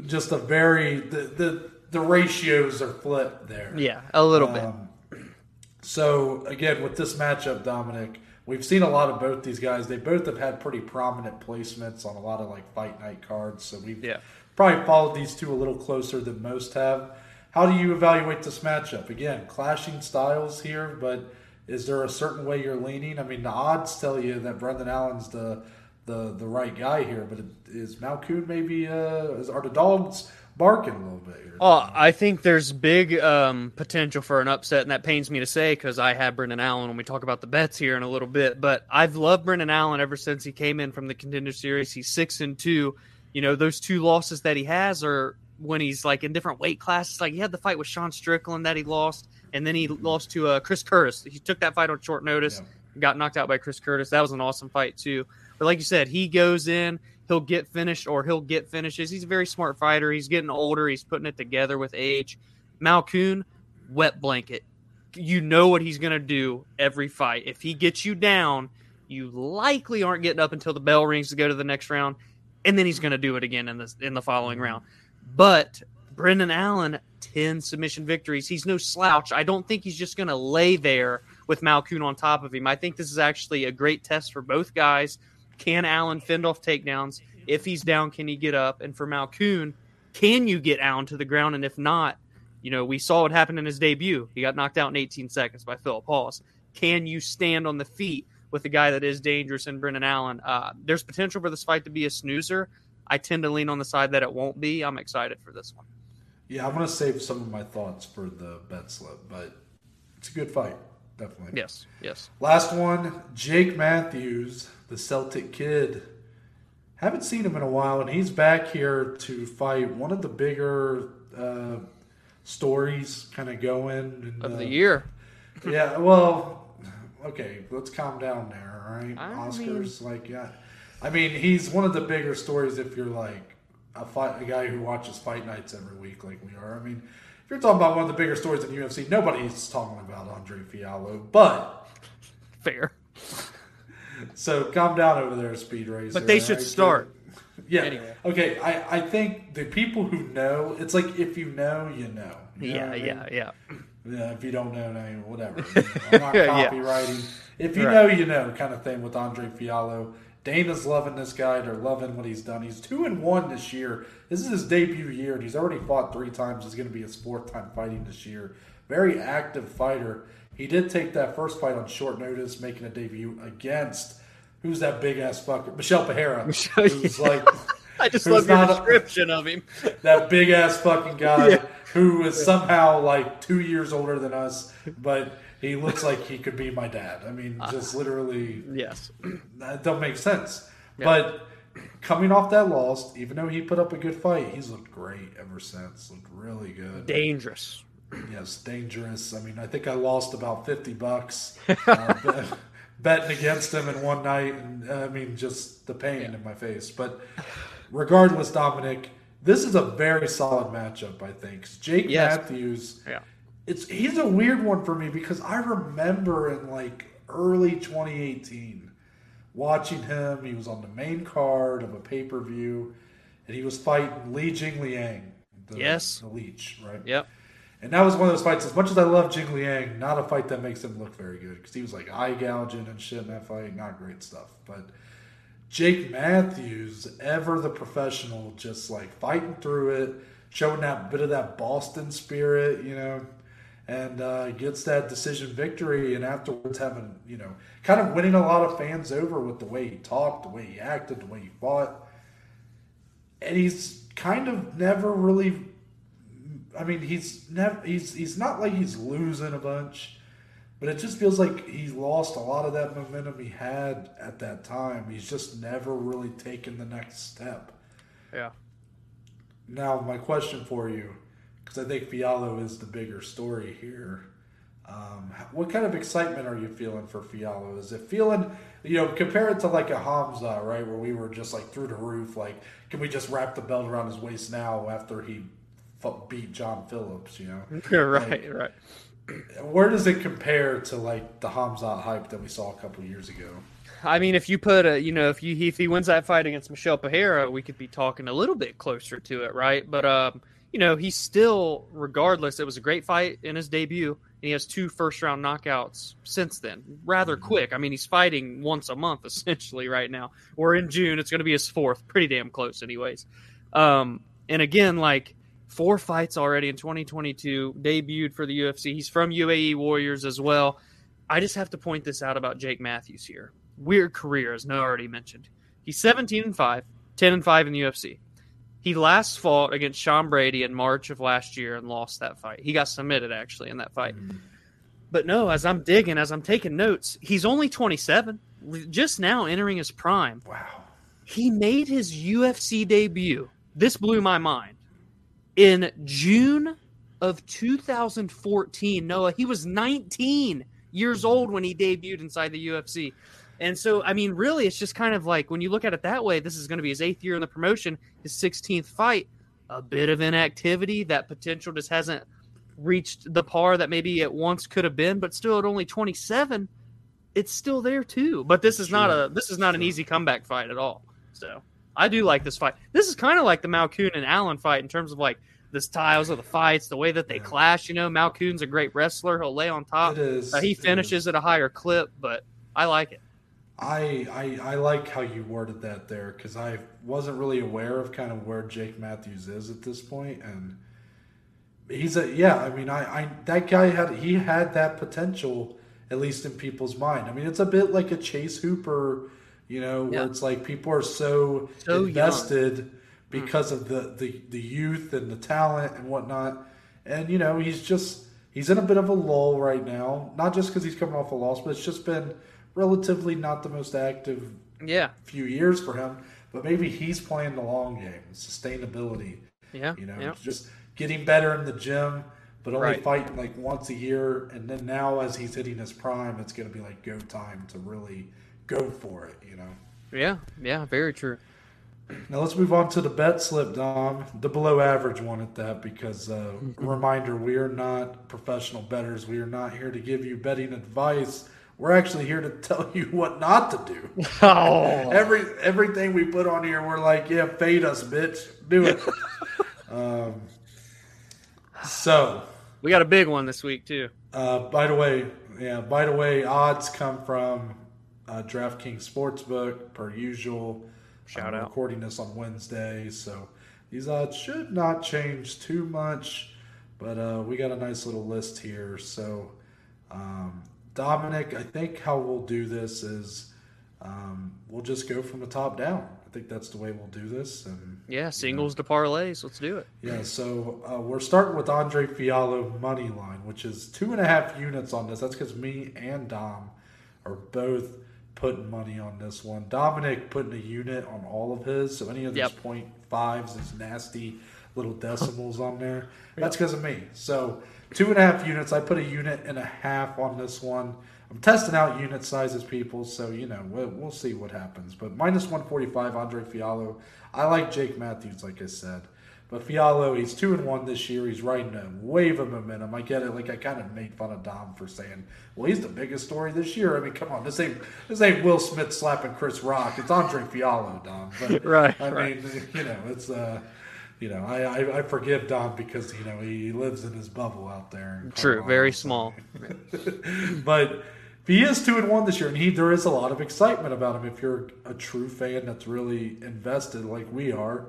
just a very the the, the ratios are flipped there. yeah, a little bit. Um, so again, with this matchup, Dominic, we've seen a lot of both these guys. They both have had pretty prominent placements on a lot of like fight night cards. So we've Yeah. probably followed these two a little closer than most have. How do you evaluate this matchup? Again, clashing styles here, but is there a certain way you're leaning? I mean, the odds tell you that Brendan Allen's the the the right guy here, but is Malkoun maybe uh, is, are the dogs barking a little bit here? Oh, I think there's big um, potential for an upset, and that pains me to say because I have Brendan Allen when we talk about the bets here in a little bit. But I've loved Brendan Allen ever since he came in from the contender series. He's six and two. You know, those two losses that he has are when he's like in different weight classes. Like he had the fight with Sean Strickland that he lost, and then he lost to uh, Chris Curtis. He took that fight on short notice, got knocked out by Chris Curtis. That was an awesome fight too. But like you said, he goes in, he'll get finished or he'll get finishes. He's a very smart fighter. He's getting older. He's putting it together with age. Malkoun, wet blanket. You know what he's going to do every fight. If he gets you down, you likely aren't getting up until the bell rings to go to the next round, and then he's going to do it again in the in the following round. But Brendan Allen, ten submission victories. He's no slouch. I don't think he's just going to lay there with Malkoun on top of him. I think this is actually a great test for both guys. Can Allen fend off takedowns? If he's down, can he get up? And for Malkoun, can you get Allen to the ground? And if not, you know, we saw what happened in his debut. He got knocked out in 18 seconds by Philip Paulus. Can you stand on the feet with a guy that is dangerous in Brendan Allen? Uh, there's potential for this fight to be a snoozer. I tend to lean on the side that it won't be. I'm excited for this one. Yeah, I'm going to save some of my thoughts for the bet slip, but it's a good fight, definitely. Yes, yes. Last one, Jake Matthews, the Celtic kid, haven't seen him in a while, and he's back here to fight one of the bigger uh, stories, kind of going of the year. yeah, well, okay, let's calm down there, all right? I Oscars, like, yeah, I mean, he's one of the bigger stories if you're like a fight, a guy who watches fight nights every week, like we are. I mean, if you're talking about one of the bigger stories in UFC, nobody's talking about Andre Fialho, but Fair. so calm down over there, Speed Racer. But they should right? start. Yeah. Anyway. Okay. I, I think the people who know, it's like if you know, you know. You know Yeah, I mean? yeah, yeah. Yeah, if you don't know, now whatever. I'm not Yeah. copywriting. If you Right. know, you know, kind of thing with Andre Fialho. Dana's loving this guy. They're loving what he's done. He's two and one this year. This is his debut year, and he's already fought three times. It's going to be his fourth time fighting this year. Very active fighter. He did take that first fight on short notice, making a debut against who's that big ass fucker, Michel Pereira, Michelle- who's yeah. like I just love your not a- description of him. that big ass fucking guy Yeah. who is somehow like two years older than us, but he looks like he could be my dad. I mean, just literally, Yes. that don't make sense. But coming off that loss, even though he put up a good fight, he's looked great ever since. Looked really good. Dangerous. Yes, dangerous. I mean, I think I lost about fifty bucks uh, bet- betting against him in one night, and uh, I mean, just the pain in my face. But regardless, Dominic, this is a very solid matchup. I think Jake Yes. Matthews. Yeah. It's he's a weird one for me because I remember in like early 2018 watching him. He was on the main card of a pay per view, and he was fighting Li Jing Liang. The, Yes. the leech, right? Yep. And that was one of those fights. As much as I love Jing Liang, not a fight that makes him look very good because he was like eye gouging and shit in that fight. Not great stuff. But Jake Matthews, ever the professional, just like fighting through it, showing that bit of that Boston spirit, you know, and uh, gets that decision victory. And afterwards, having you know, kind of winning a lot of fans over with the way he talked, the way he acted, the way he fought. And he's kind of never really I mean, he's never he's he's not like he's losing a bunch, but it just feels like he's lost a lot of that momentum he had at that time. He's just never really taken the next step. Yeah. Now, my question for you, because I think Fialho is the bigger story here. Um, what kind of excitement are you feeling for Fialho? Is it feeling, you know, compare it to like a Khamzat, right, where we were just like through the roof, like, can we just wrap the belt around his waist now after he beat John Phillips, you know? right, right. Where does it compare to like the Khamzat hype that we saw a couple years ago? I mean, if you put a, you know, if you if he wins that fight against Michel Pereira, we could be talking a little bit closer to it, right? But um, you know, he's still, regardless, it was a great fight in his debut, and he has two first round knockouts since then, rather quick. I mean, he's fighting once a month essentially right now. Or in June, it's going to be his fourth, pretty damn close, anyways. Um, and again, like four fights already in 2022, debuted for the UFC. He's from UAE Warriors as well. I just have to point this out about Jake Matthews here. Weird career, as Noah already mentioned. He's 17 and 5, 10 and 5 in the UFC. He last fought against Sean Brady in March of last year and lost that fight. He got submitted actually in that fight. Mm-hmm. But no, as I'm digging, as I'm taking notes, he's only 27, just now entering his prime. Wow. He made his UFC debut. This blew my mind. In June of 2014, Noah, he was 19 years old when he debuted inside the UFC. And so, I mean, really, it's just kind of like when you look at it that way, this is going to be his eighth year in the promotion, his 16th fight, a bit of inactivity. That potential just hasn't reached the par that maybe it once could have been, but still at only 27, it's still there too. But this is not a this is not an easy comeback fight at all. So I do like this fight. This is kind of like the Malkoun and Allen fight in terms of like the styles of the fights, the way that they Yeah. clash. You know, Malkoun's a great wrestler; he'll lay on top. Uh, he finishes at a higher clip, but I like it. I, I I like how you worded that there because I wasn't really aware of kind of where Jake Matthews is at this point, and he's a yeah. I mean, I, I that guy had he had that potential at least in people's mind. I mean, it's a bit like a Chase Hooper, you know, where Yeah. it's like people are so, So young. invested hmm. because of the, the the youth and the talent and whatnot, and you know, he's just he's in a bit of a lull right now. Not just because he's coming off a loss, but it's just been relatively not the most active Yeah, few years for him. but maybe he's playing the long game, sustainability. Yeah, You know, yeah. just getting better in the gym, but only Right. fighting like once a year. And then now, as he's hitting his prime, it's going to be like go time to really go for it. You know. yeah, yeah, very true. Now let's move on to the bet slip, Dom. The below average one at that, because uh, reminder, we are not professional bettors. We are not here to give you betting advice. We're actually here to tell you what not to do. Oh, Every everything we put on here, we're like, yeah, fade us, bitch, do it. um, so, we got a big one this week too. uh, by the way, yeah, by the way, odds come from uh, DraftKings Sportsbook per usual. Shout I'm out. Recording this on Wednesday, so these odds should not change too much. But uh, we got a nice little list here. So, um, Dominic, I think how we'll do this is um, we'll just go from the top down. I think that's the way we'll do this. And Yeah, singles to parlays. Let's do it. yeah, so uh, we're starting with Andre Fialho money line, which is two and a half units on this. That's because me and Dom are both putting money on this one. Dominic putting a unit on all of his, so any of these Yep. point fives, these nasty little decimals on there, that's because of me. So two and a half units. I put a unit and a half on this one. I'm testing out unit sizes, people, so you know we'll, we'll see what happens. But minus 145, Andre Fialho. I like Jake Matthews, like I said. But Fialho, he's two and one this year. He's riding a wave of momentum. I get it. Like I kind of made fun of Dom for saying, "Well, he's the biggest story this year." I mean, come on, this ain't this ain't Will Smith slapping Chris Rock. It's Andre Fialho, Dom. But, Right, I right. mean, you know, it's uh, you know, I, I I forgive Dom because you know he lives in his bubble out there. True, Colorado, very small. but he is two and one this year, and he there is a lot of excitement about him. If you're a true fan that's really invested, like we are,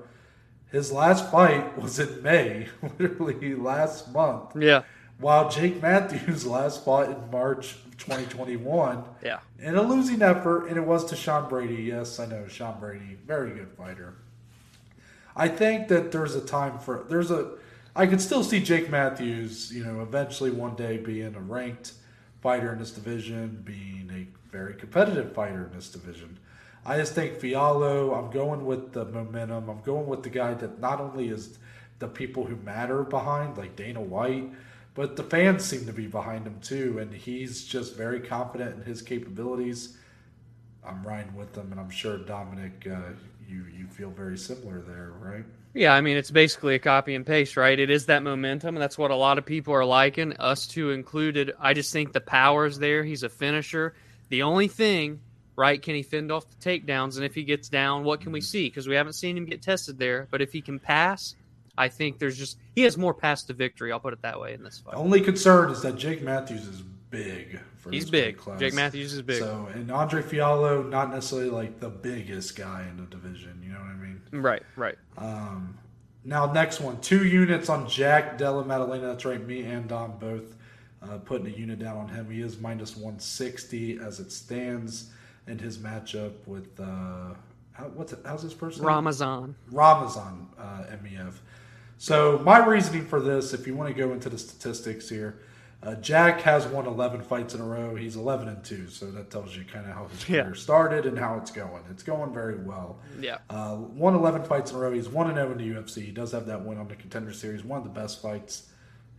his last fight was in May, literally last month. Yeah, While Jake Matthews last fought in March of 2021 yeah, in a losing effort, and it was to Sean Brady. Yes, I know Sean Brady, very good fighter. I think that there's a time for there's a I could still see Jake Matthews, you know, eventually one day being a ranked fighter in this division, being a very competitive fighter in this division. I just think Fialho, I'm going with the momentum. I'm going with the guy that not only is the people who matter behind, like Dana White, but the fans seem to be behind him too. And he's just very confident in his capabilities. I'm riding with him, and I'm sure Dominic, uh, you you feel very similar there, right? yeah. I mean, it's basically a copy and paste, right? It is that momentum, and that's what a lot of people are liking, us two included. I just think the power is there. He's a finisher. The only thing, right? Can he fend off the takedowns? And if he gets down, what can we mm-hmm. see? Because we haven't seen him get tested there. But if he can pass, I think there's just he has more pass to victory. I'll put it that way in this The fight. only concern is that Jake Matthews is big. For He's big. class. Jake Matthews is big. So, and Andre Fialho, not necessarily like the biggest guy in the division. You know what I mean? Right, right. Um, now, next one, two units on Jack Della Maddalena. That's right, me and Dom both uh, putting a unit down on him. He is minus 160 as it stands in his matchup with uh, how, what's it, how's his first name? Ramazan. Ramazan uh, MEF. So my reasoning for this, if you want to go into the statistics here, uh, Jack has won 11 fights in a row. He's 11 and two, so that tells you kind of how his Yeah. career started and how it's going. It's going very well. Yeah. Uh, won 11 fights in a row. He's 1 and 0 in the UFC. He does have that win on the Contender Series. One of the best fights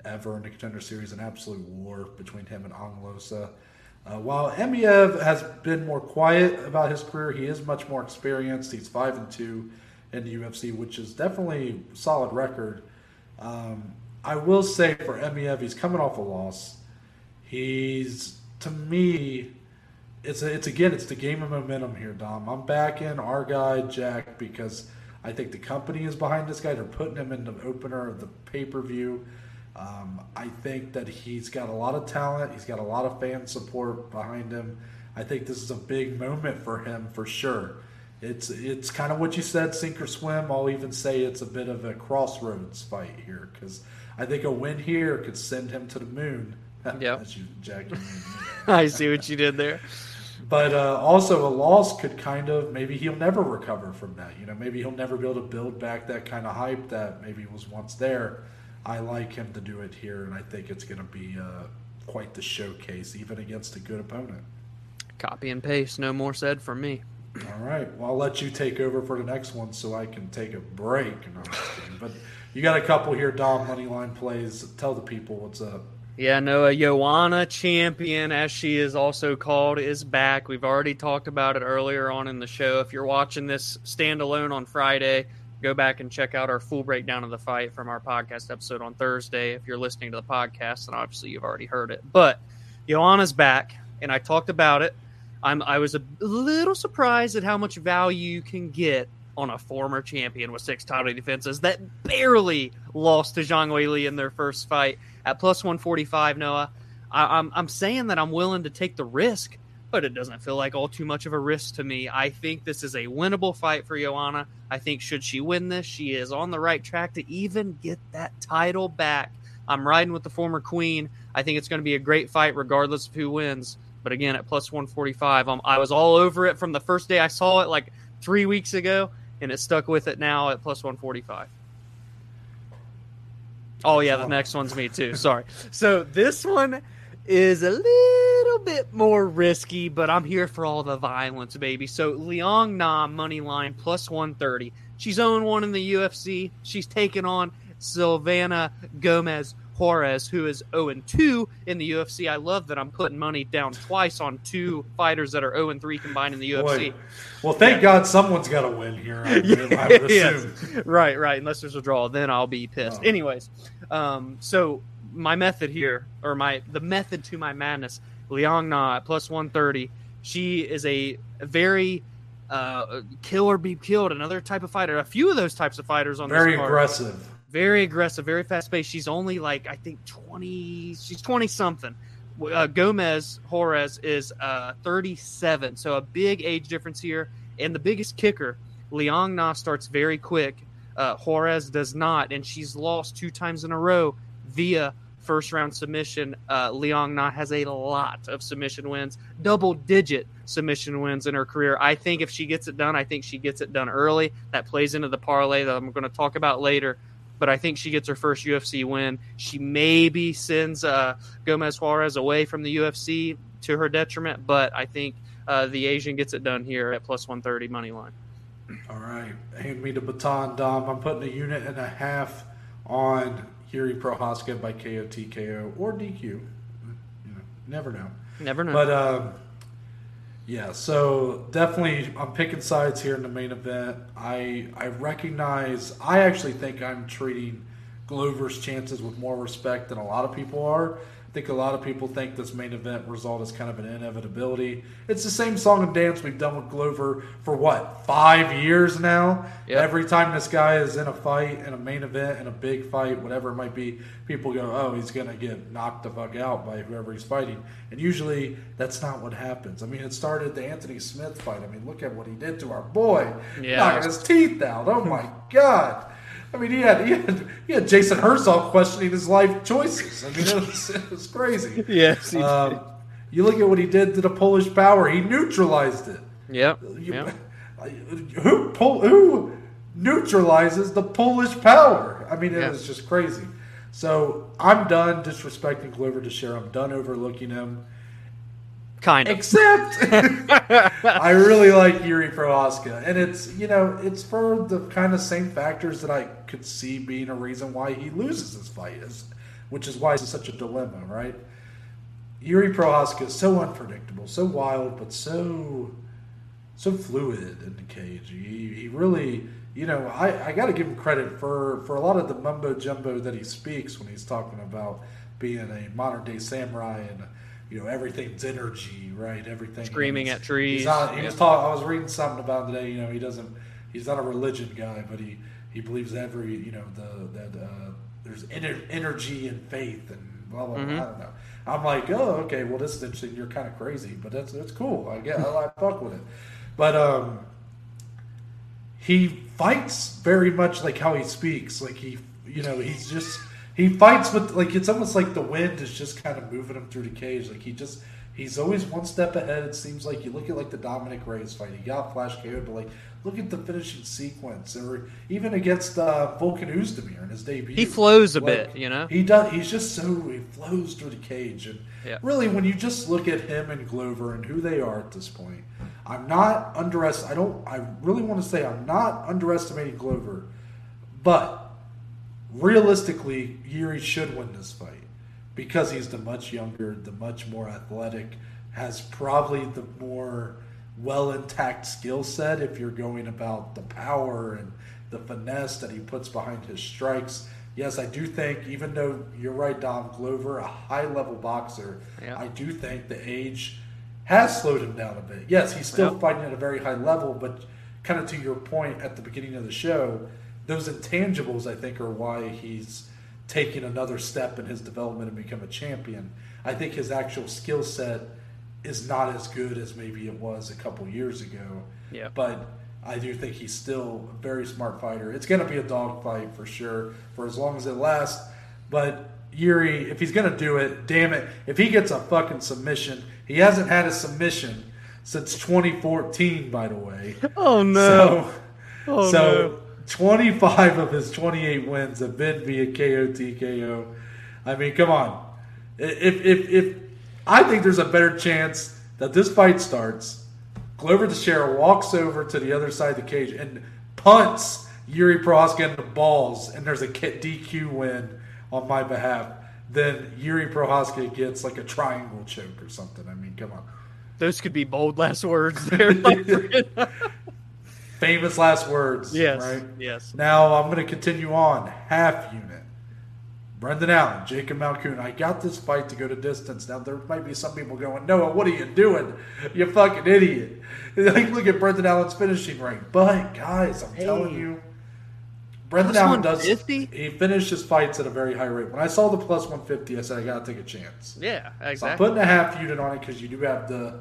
ever in the Contender Series. An absolute war between him and Ange Loosa. Uh, while Emeev has been more quiet about his career, he is much more experienced. He's 5 and 2 in the UFC, which is definitely a solid record. Um, I will say for Emeev, he's coming off a loss. He's, to me, it's a, it's again it's the game of momentum here, Dom. I'm backing our guy Jack because I think the company is behind this guy. They're putting him in the opener of the pay per view. Um, I think that he's got a lot of talent. He's got a lot of fan support behind him. I think this is a big moment for him for sure. It's it's kind of what you said, sink or swim. I'll even say it's a bit of a crossroads fight here because I think a win here could send him to the moon. Yep. As you, Jack, you I see what you did there. but uh, also a loss could kind of maybe he'll never recover from that. You know, maybe he'll never be able to build back that kind of hype that maybe was once there. I like him to do it here, and I think it's going to be uh, quite the showcase, even against a good opponent. Copy and paste. No more said from me. All right. Well, I'll let you take over for the next one so I can take a break. No, but you got a couple here, Dom Moneyline plays. Tell the people what's up. Yeah, Noah, Joanna Champion, as she is also called, is back. We've already talked about it earlier on in the show. If you're watching this standalone on Friday, go back and check out our full breakdown of the fight from our podcast episode on Thursday. If you're listening to the podcast, then obviously you've already heard it. But Joanna's back, and I talked about it. I'm I was a little surprised at how much value you can get on a former champion with six title defenses that barely lost to Zhang Weili in their first fight at plus 145. Noah, I, I'm I'm saying that I'm willing to take the risk, but it doesn't feel like all too much of a risk to me. I think this is a winnable fight for Joanna. I think should she win this, she is on the right track to even get that title back. I'm riding with the former queen. I think it's going to be a great fight regardless of who wins. But again, at plus 145, um, I was all over it from the first day I saw it, like three weeks ago, and it stuck with it now at plus 145. Oh yeah, the next one's me too. Sorry. So this one is a little bit more risky, but I'm here for all the violence, baby. So Liang Na money line plus 130. She's 0 1 in the UFC. She's taken on Silvana Gomez Juarez, who is 0 2 in the UFC. I love that I'm putting money down twice on two fighters that are 0 3 combined in the UFC. Boy. Well, thank yeah. God someone's got to win here. I, I would yes. Right, right. Unless there's a draw, then I'll be pissed. Oh. Anyways, um, so my method here, or my the method to my madness, Liang Na at plus 130. She is a very uh, kill or be killed, another type of fighter. A few of those types of fighters on very aggressive very aggressive, very fast paced. She's only like I think twenty. She's twenty something. Uh, Gomez Juarez is uh, thirty seven, so a big age difference here. And the biggest kicker, Liang Na starts very quick. Uh, does not, and she's lost two times in a row via first round submission. Uh, Liang Na has a lot of submission wins, double digit submission wins in her career. I think if she gets it done, I think she gets it done early. That plays into the parlay that I'm going to talk about later but I think she gets her first UFC win. She maybe sends uh, Gomez Juarez away from the UFC to her detriment, but I think uh, the Asian gets it done here at plus 130 money line. All right. Hand me the baton, Dom. I'm putting a unit and a half on Jiri Prochazka by KO, TKO, or DQ. You know, never know. Never know. But um, yeah, so definitely I'm picking sides here in the main event. I I recognize I actually think I'm treating Glover's chances with more respect than a lot of people are think a lot of people think this main event result is kind of an inevitability. It's the same song and dance we've done with Glover for what five years now. Yep. Every time this guy is in a fight, in a main event, in a big fight, whatever it might be, people go, "Oh, he's gonna get knocked the fuck out by whoever he's fighting." And usually, that's not what happens. I mean, it started the Anthony Smith fight. I mean, look at what he did to our boy, yeah. knocking his teeth out. Oh my god. I mean, he had, he had he had Jason Herzog questioning his life choices. I mean, it was, it was crazy. yes. Um, you look at what he did to the Polish Power. He neutralized it. Yep. You, yep. Who who neutralizes the Polish Power? I mean, it was just crazy. So I'm done disrespecting Glover Teixeira. I'm done overlooking him. Kind of. Except I really like Jiri Prochazka. And it's, you know, it's for the kind of same factors that I could see being a reason why he loses this fight, is, which is why it's such a dilemma, right? Jiri Prochazka is so unpredictable, so wild, but so so fluid in the cage. He, he really, you know, I, I got to give him credit for, for a lot of the mumbo jumbo that he speaks when he's talking about being a modern day samurai and you know everything's energy, right? Everything screaming at trees. Not, he yeah. was talking. I was reading something about today. You know, he doesn't. He's not a religion guy, but he he believes every you know the that uh, there's ener- energy and faith and blah blah. Mm-hmm. blah I don't know. I'm like, oh, okay. Well, this is interesting. You're kind of crazy, but that's that's cool. I get. I, I fuck with it. But um, he fights very much like how he speaks. Like he, you know, he's just he fights with like it's almost like the wind is just kind of moving him through the cage. Like he just he's always one step ahead. It seems like you look at like the Dominick Reyes fight. He got flash KO'd, but like look at the finishing sequence, or even against uh, Volkan Oezdemir in his debut. He flows a like, bit, you know. He does. He's just so he flows through the cage, and yeah. really, when you just look at him and Glover and who they are at this point, I'm not underest. I don't. I really want to say I'm not underestimating Glover, but realistically, Yuri should win this fight because he's the much younger, the much more athletic, has probably the more well intact skill set if you're going about the power and the finesse that he puts behind his strikes. Yes, I do think, even though you're right, Dom Glover, a high level boxer, Yeah. I do think the age has slowed him down a bit. Yes, he's still Yeah. fighting at a very high level, but kind of to your point at the beginning of the show, those intangibles, I think, are why he's taking another step in his development and become a champion. I think his actual skill set is not as good as maybe it was a couple years ago. Yeah. But I do think he's still a very smart fighter. It's going to be a dogfight for sure for as long as it lasts. But Yuri, if he's going to do it, damn it, if he gets a fucking submission, he hasn't had a submission since 2014, by the way. Oh So, Oh, so 25 of his 28 wins have been via KO TKO. I mean, come on. If if if I think there's a better chance that this fight starts, Glover Teixeira walks over to the other side of the cage and punts Yuri Prochazka in the balls, and there's a DQ win on my behalf. Then Yuri Prochazka gets like a triangle choke or something. I mean, come on. Those could be bold last words there. Famous last words. yes. Right? Yes. Now I'm going to continue on. Half unit. Brendan Allen, Jacob Malkoun. I got this fight to go to distance. Now there might be some people going, Noah, what are you doing? You fucking idiot. Like look at Brendan Allen's finishing rate. But guys, I'm telling you, Brendan Allen does. 150? He finishes fights at a very high rate. When I saw the plus 150, I said I got to take a chance. Yeah. So I'm Exactly. putting a half unit on it because you do have the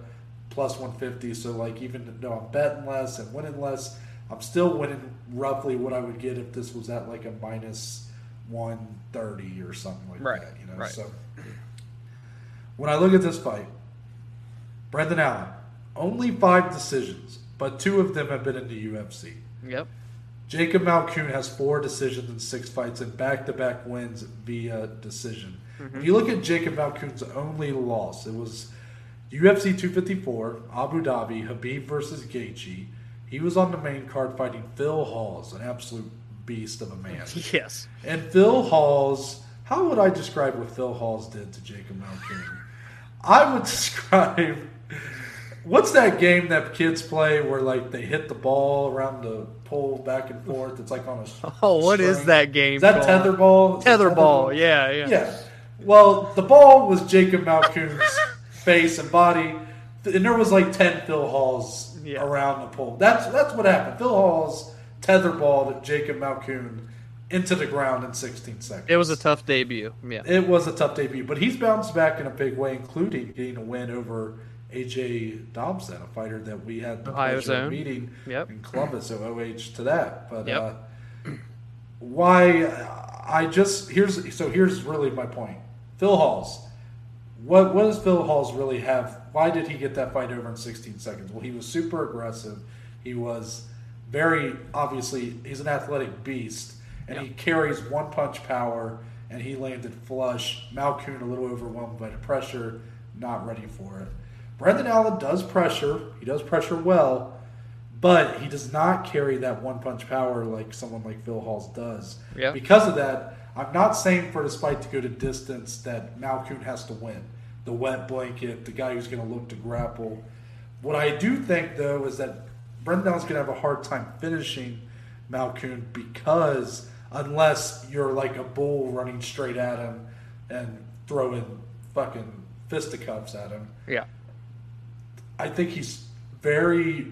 plus 150. So like even though I'm betting less and winning less, I'm still winning roughly what I would get if this was at like a minus 130 or something like Right, that. You know. right. So when I look at this fight, Brendan Allen, only five decisions, but two of them have been in the UFC. Yep. Jacob Malkoun has four decisions in six fights and back-to-back wins via decision. Mm-hmm. If you look at Jacob Malkoun's only loss, it was UFC 254, Abu Dhabi, Khabib versus Gaethje. He was on the main card fighting Phil Hawes, an absolute beast of a man. Yes. And Phil Hawes, how would I describe what Phil Hawes did to Jacob Malkoun? I would describe what's that game that kids play where like they hit the ball around the pole back and forth? It's like on a Oh, what is string. that game? Is that tetherball? Tetherball. Yeah. Yeah. yeah. Well, the ball was Jacob Malkoun's face and body, and there was like ten Phil Hawes Yeah. around the pole. That's that's what happened. Phil Hawes tetherballed Jacob Malkoun into the ground in 16 seconds. It was a tough debut. Yeah. It was a tough debut, but he's bounced back in a big way, including getting a win over AJ Dobson, a fighter that we had the Ohio's pleasure of meeting Yep. in Columbus. So OH to that, but Yep. uh, why? I just here's so here's really my point. Phil Hawes. What what does Phil Hawes really have? Why did he get that fight over in 16 seconds? Well, he was super aggressive. He was very obviously he's an athletic beast, and he carries one punch power. And he landed flush. Malkoun a little overwhelmed by the pressure, not ready for it. Brendan Allen does pressure. He does pressure well, but he does not carry that one punch power like someone like Phil Hawes does. Yeah. Because of that, I'm not saying for this fight to go to distance that Malkoun has to win. The wet blanket, the guy who's going to look to grapple. What I do think, though, is that Brendan Allen's going to have a hard time finishing Malkoun because unless you're like a bull running straight at him and throwing fucking fisticuffs at him, Yeah. I think he's very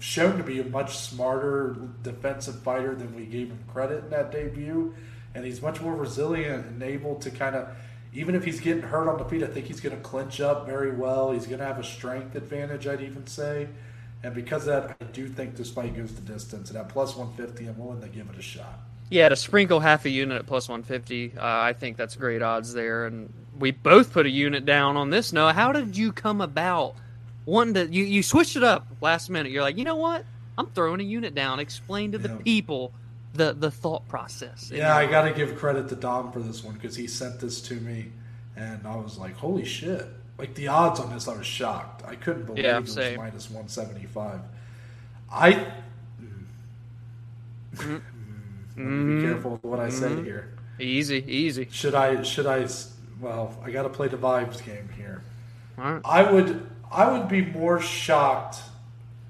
shown to be a much smarter defensive fighter than we gave him credit in that debut. And he's much more resilient and able to kind of, even if he's getting hurt on the feet, I think he's going to clinch up very well. He's going to have a strength advantage, I'd even say. And because of that, I do think this fight goes the distance. And at plus 150, I'm willing to give it a shot. Yeah, to sprinkle half a unit at plus 150, uh, I think that's great odds there. And we both put a unit down on this. Noah, how did you come about wanting to? You, you switched it up last minute. You're like, you know what? I'm throwing a unit down. Explain to the Yeah. people the the thought process. Yeah, I got to give credit to Dom for this one because he sent this to me, and I was like, "Holy shit!" like the odds on this, I was shocked. I couldn't believe Yeah, it was same. minus one seventy five. I. Mm-hmm. Mm, Be careful with what I say here. Easy, easy. Should I? Should I? Well, I got to play the vibes game here. All right. I would. I would be more shocked.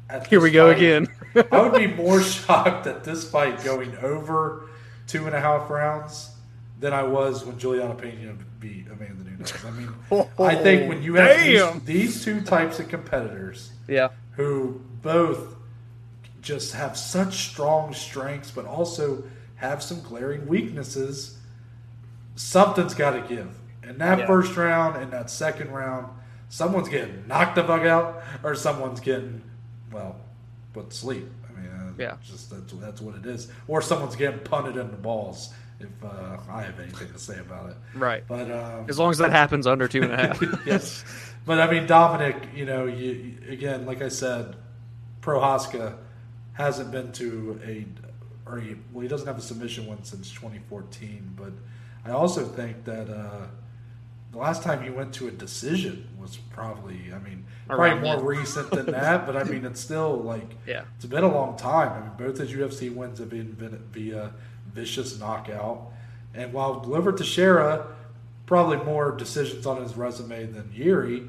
At Here we go again. I would be more shocked at this fight going over two and a half rounds than I was when Julianna Pena beat Amanda Nunes. I mean, I think when you have these, these two types of competitors yeah. who both just have such strong strengths, but also have some glaring weaknesses, something's got to give. In that Yeah. first round and that second round, someone's getting knocked the fuck out, or someone's getting, well, to sleep. I mean, uh, Yeah. just that's that's what it is. Or someone's getting punted in the balls. If uh, I have anything to say about it, Right. but um, As long as that happens under two and a half. yes, but I mean Dominic, you know, you, again, like I said, Prochazka hasn't been to a, or he, well, he doesn't have a submission one since 2014. But I also think that uh, the last time he went to a decision was probably, I mean, Around probably more then. recent than that. But I mean, it's still like, Yeah. it's been a long time. I mean, both his UFC wins have been via- via vicious knockout. And while Glover Teixeira, probably more decisions on his resume than Yuri,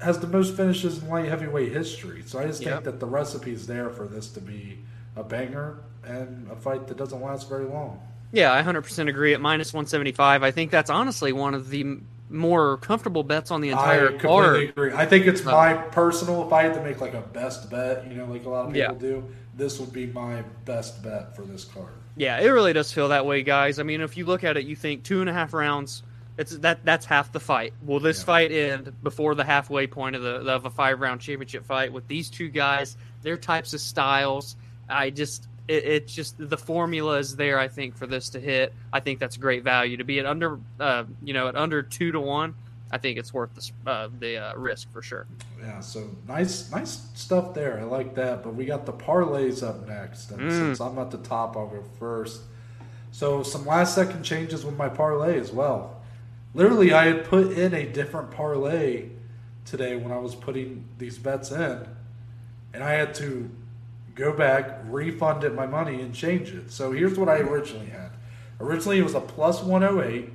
has the most finishes in light heavyweight history. So I just think that the recipe's there for this to be a banger and a fight that doesn't last very long. Yeah, I 100% agree at minus 175. I think that's honestly one of the more comfortable bets on the entire I completely card. agree. I think it's my personal. If I had to make like a best bet, you know, like a lot of people Yeah. do, this would be my best bet for this card. Yeah, it really does feel that way, guys. I mean, if you look at it, you think two and a half rounds. It's that that's half the fight. Will this Yeah. fight end before the halfway point of the of a five round championship fight with these two guys, their types of styles? I just it, it's just the formula is there. I think for this to hit, I think that's great value to be at under uh, you know at under two to one. I think it's worth the uh, the uh, risk for sure. Yeah, so nice, nice stuff there. I like that. But we got the parlays up next, and Mm. since I'm at the top, I'll go first. So some last second changes with my parlay as well. Literally, I had put in a different parlay today when I was putting these bets in, and I had to go back, refund it my money, and change it. So here's what I originally had. Originally, it was a plus 108.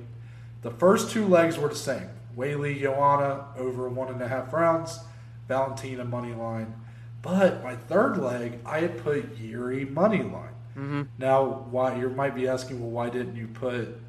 The first two legs were the same. Weili, Joanna over one and a half rounds. Valentina money line. But my third leg, I had put Yuri money line. Mm-hmm. Now, why you might be asking, well, why didn't you put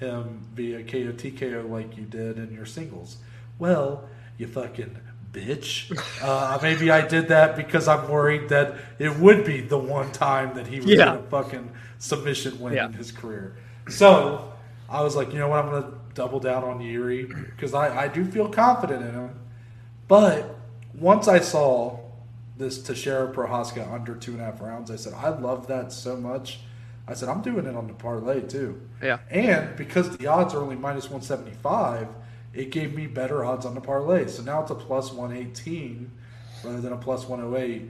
him via KO TKO like you did in your singles? Well, you fucking bitch. Uh, maybe I did that because I'm worried that it would be the one time that he was Yeah. to fucking submission win Yeah. in his career. So I was like, you know what? I'm going to double down on Yuri because I, I do feel confident in him. But once I saw this Teixeira Prochazka under two and a half rounds, I said, I love that so much. I said, I'm doing it on the parlay too. Yeah. And because the odds are only minus 175, it gave me better odds on the parlay. So now it's a plus 118 rather than a plus 108.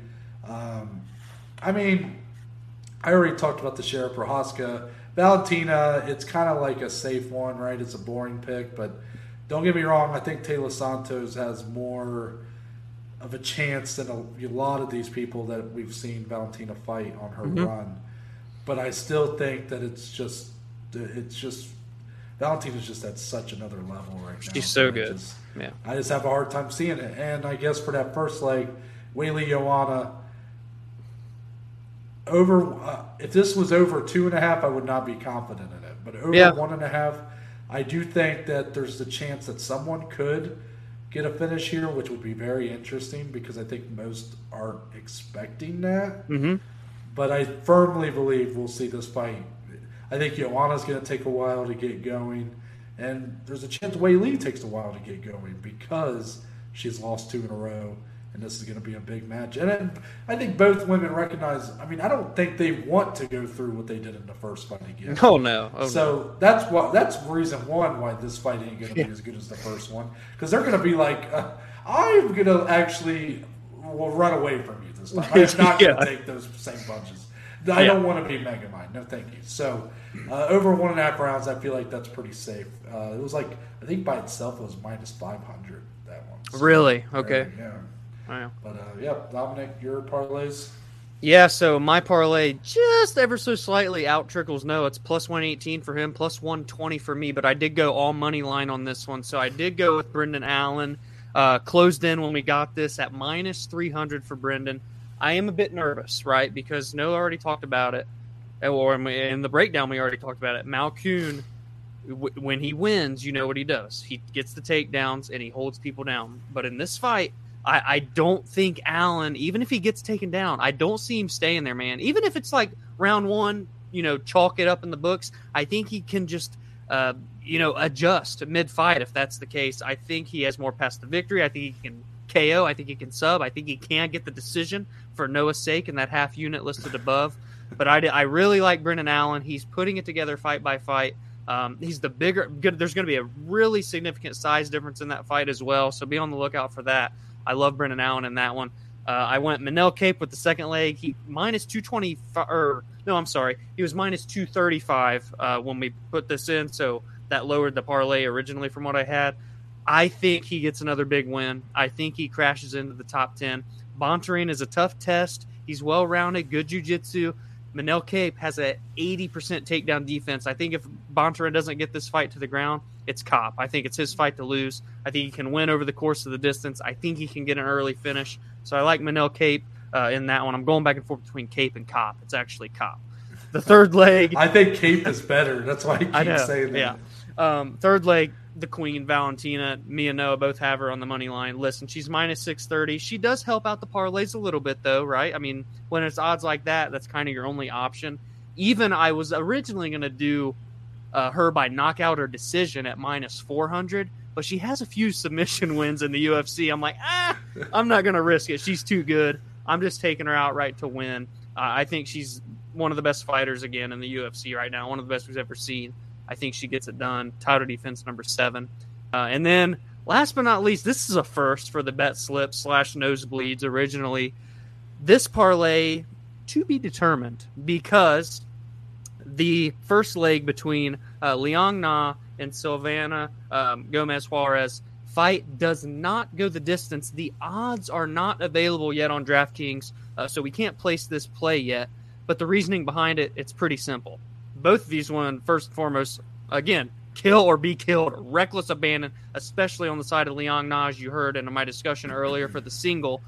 Um, I mean, I already talked about the Teixeira Prochazka. Valentina, it's kind of like a safe one, right? It's a boring pick, but don't get me wrong. I think Taila Santos has more of a chance than a, a lot of these people that we've seen Valentina fight on her run. But I still think that it's just, it's just, Valentina's just at such another level right now. She's so I good. just- Yeah. I just have a hard time seeing it. And I guess for that first leg, Weili Joanna, over uh, if this was over two and a half, I would not be confident in it. But over Yeah. one and a half, I do think that there's the chance that someone could get a finish here, which would be very interesting because I think most aren't expecting that. Mm-hmm. But I firmly believe we'll see this fight. I think Joanna's going to take a while to get going, and there's a chance Weili takes a while to get going because she's lost two in a row, and this is going to be a big match. And then I think both women recognize. I mean, I don't think they want to go through what they did in the first fight again. Oh no. Oh, no. So that's what that's reason one why this fight ain't going to be as good as the first one because they're going to be like, uh, I'm going to actually will run away from you this time. I'm not going Yeah. to take those same punches. I Yeah. don't want to be Megamind. No, thank you. So uh, over one and a half rounds, I feel like that's pretty safe. Uh, it was like I think by itself it was minus five hundred. that So, really? Okay. Yeah. Wow. But uh, yeah, Dominic, your parlays. Yeah, so my parlay just ever so slightly out trickles. No, it's plus 118 for him, plus 120 for me, but I did go all money line on this one. So I did go with Brendan Allen. Uh, closed in when we got this at minus 300 for Brendan. I am a bit nervous, right? Because Noah already talked about it, or in the breakdown, we already talked about it. Malkoun, w- when he wins, you know what he does. He gets the takedowns and he holds people down. But in this fight, I, I don't think Allen, even if he gets taken down, I don't see him staying there, man. Even if it's like round one, you know, chalk it up in the books, I think he can just uh, you know, adjust mid fight if that's the case. I think he has more past the victory. I think he can KO. I think he can sub. I think he can get the decision for Noah's sake in that half unit listed above. But I, I really like Brendan Allen. He's putting it together fight by fight. Um, he's the bigger. Good, there's going to be a really significant size difference in that fight as well. So be on the lookout for that. I love Brendan Allen in that one. Uh, I went Manel Kape with the second leg. He minus 225, or no, I'm sorry. He was minus 235 uh, when we put this in. So that lowered the parlay originally from what I had. I think he gets another big win. I think he crashes into the top 10. Bontorin is a tough test. He's well rounded, good jiu-jitsu. Manel Kape has a 80% takedown defense. I think if Bontorin doesn't get this fight to the ground, it's Cop. I think it's his fight to lose. I think he can win over the course of the distance. I think he can get an early finish. So I like Manel Kape uh, in that one. I'm going back and forth between Cape and Cop. It's actually Cop. The third leg. I think Cape is better. That's why I keep I saying that. Yeah. Um, third leg, the Queen Valentina, me and Noah both have her on the money line. Listen, she's minus six thirty. She does help out the parlays a little bit, though, right? I mean, when it's odds like that, that's kind of your only option. Even I was originally going to do uh, her by knockout or decision at minus four hundred, but she has a few submission wins in the UFC. I'm like, ah, I'm not going to risk it. She's too good. I'm just taking her outright to win. Uh, I think she's one of the best fighters again in the UFC right now, one of the best we've ever seen. I think she gets it done. Title defense number seven. Uh, and then last but not least, this is a first for the bet slip slash nosebleeds originally. This parlay to be determined because the first leg between uh, Liang Na and Silvana um, Gomez Juarez fight does not go the distance. The odds are not available yet on DraftKings, uh, so we can't place this play yet. But the reasoning behind it, it's pretty simple both of these one first and foremost again kill or be killed reckless abandon especially on the side of Liang Na you heard in my discussion earlier for the single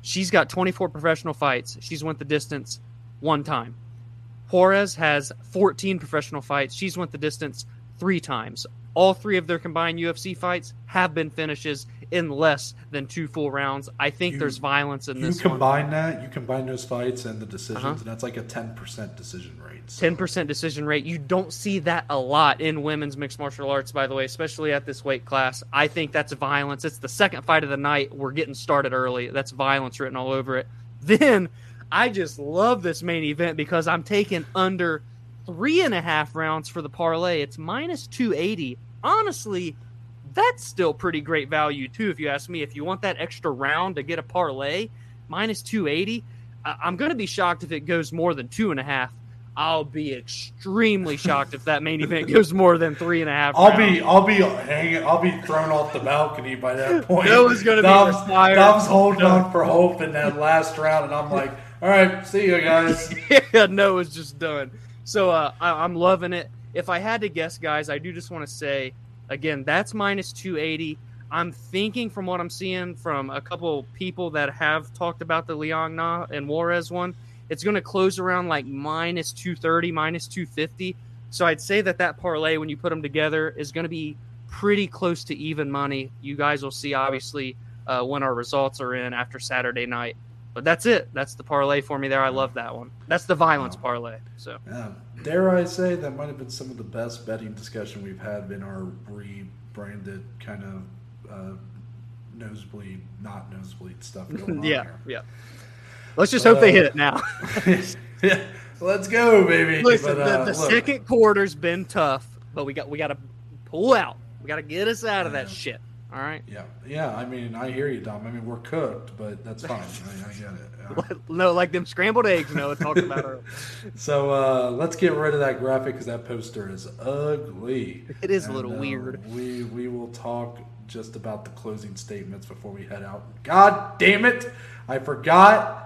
she's got 24 professional fights she's went the distance one time Juarez has 14 professional fights she's went the distance three times all three of their combined UFC fights have been finishes in less than two full rounds. I think you, there's violence in this. You combine one. that, you combine those fights and the decisions, uh-huh. and that's like a 10% decision rate. So. 10% decision rate. You don't see that a lot in women's mixed martial arts, by the way, especially at this weight class. I think that's violence. It's the second fight of the night. We're getting started early. That's violence written all over it. Then I just love this main event because I'm taking under three and a half rounds for the parlay. It's minus 280. Honestly, that's still pretty great value too, if you ask me. If you want that extra round to get a parlay, minus two eighty, I'm going to be shocked if it goes more than two and a half. I'll be extremely shocked if that main event goes more than three and a half. I'll rounds. be, I'll be hanging, I'll be thrown off the balcony by that point. That was going to be retired. Dom's holding on for hope in that last round, and I'm like, all right, see you guys. yeah, Noah's just done. So uh, I, I'm loving it. If I had to guess, guys, I do just want to say Again, that's minus 280. I'm thinking from what I'm seeing from a couple people that have talked about the Liang Na and Juarez one, it's going to close around like minus 230, minus 250. So I'd say that that parlay, when you put them together, is going to be pretty close to even money. You guys will see, obviously, uh, when our results are in after Saturday night. But that's it. That's the parlay for me there. I love that one. That's the violence parlay. So yeah. dare I say that might have been some of the best betting discussion we've had in our rebranded kind of uh, nosebleed, not nosebleed stuff going yeah, here. Yeah. Let's just hope uh, they hit it now. yeah. Let's go, baby. Listen, but, uh, the, the second quarter's been tough, but we got we got to pull out. We got to get us out of that shit. All right. Yeah, yeah. I mean, I hear you, Dom. I mean, we're cooked, but that's fine. I, I get it. Yeah. no, like them scrambled eggs. No, talked about earlier. So uh, let's get rid of that graphic because that poster is ugly. It is a little uh, weird. We we will talk just about the closing statements before we head out. God damn it! I forgot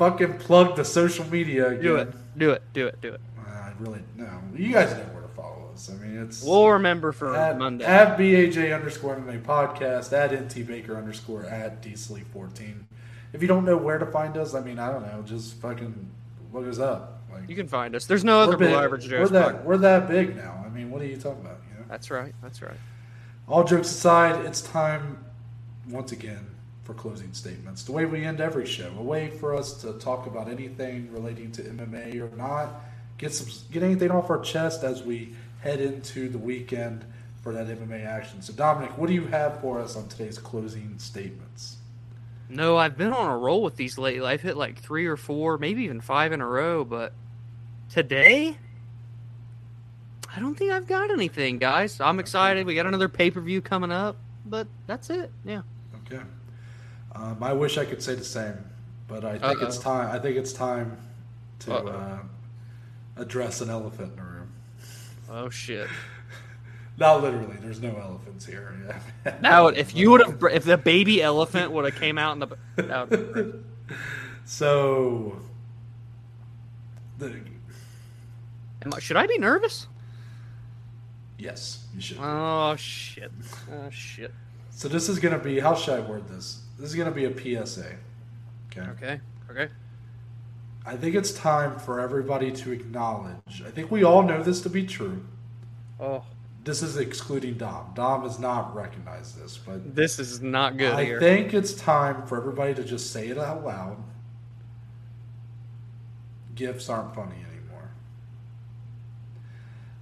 fucking plug the social media. Again. Do it. Do it. Do it. Do it. I really no. You guys know where to follow us. I mean, it's We'll remember for at, Monday. at BAJ underscore MMA podcast, at NT Baker underscore at D Sleep 14. If you don't know where to find us, I mean, I don't know, just fucking look us up. Like, you can find us. There's no other big. average We're that, we're that big now. I mean, what are you talking about? You know? That's right. That's right. All jokes aside, it's time once again for closing statements. The way we end every show, a way for us to talk about anything relating to MMA or not, get some get anything off our chest as we head into the weekend for that MMA action. So, Dominic, what do you have for us on today's closing statements? No, I've been on a roll with these lately. I've hit like three or four, maybe even five in a row. But today, I don't think I've got anything, guys. I'm excited. We got another pay per view coming up, but that's it. Yeah. Okay. Um, I wish I could say the same, but I think it's Uh-oh. time. I think it's time to Uh-oh. uh, address an elephant in the room. Oh shit. Not literally. There's no elephants here. Yeah. Now, if you would have, if the baby elephant would have came out in the, that would've been great. So, the Am I- should I be nervous? yes, you should. Oh shit. Oh shit. So this is gonna be. How should I word this? This is gonna be a PSA. Okay. Okay. Okay. I think it's time for everybody to acknowledge. I think we all know this to be true. Oh, This is excluding Dom. Dom has not recognized this, but this is not good I here. think it's time for everybody to just say it out loud. Gifs aren't funny anymore.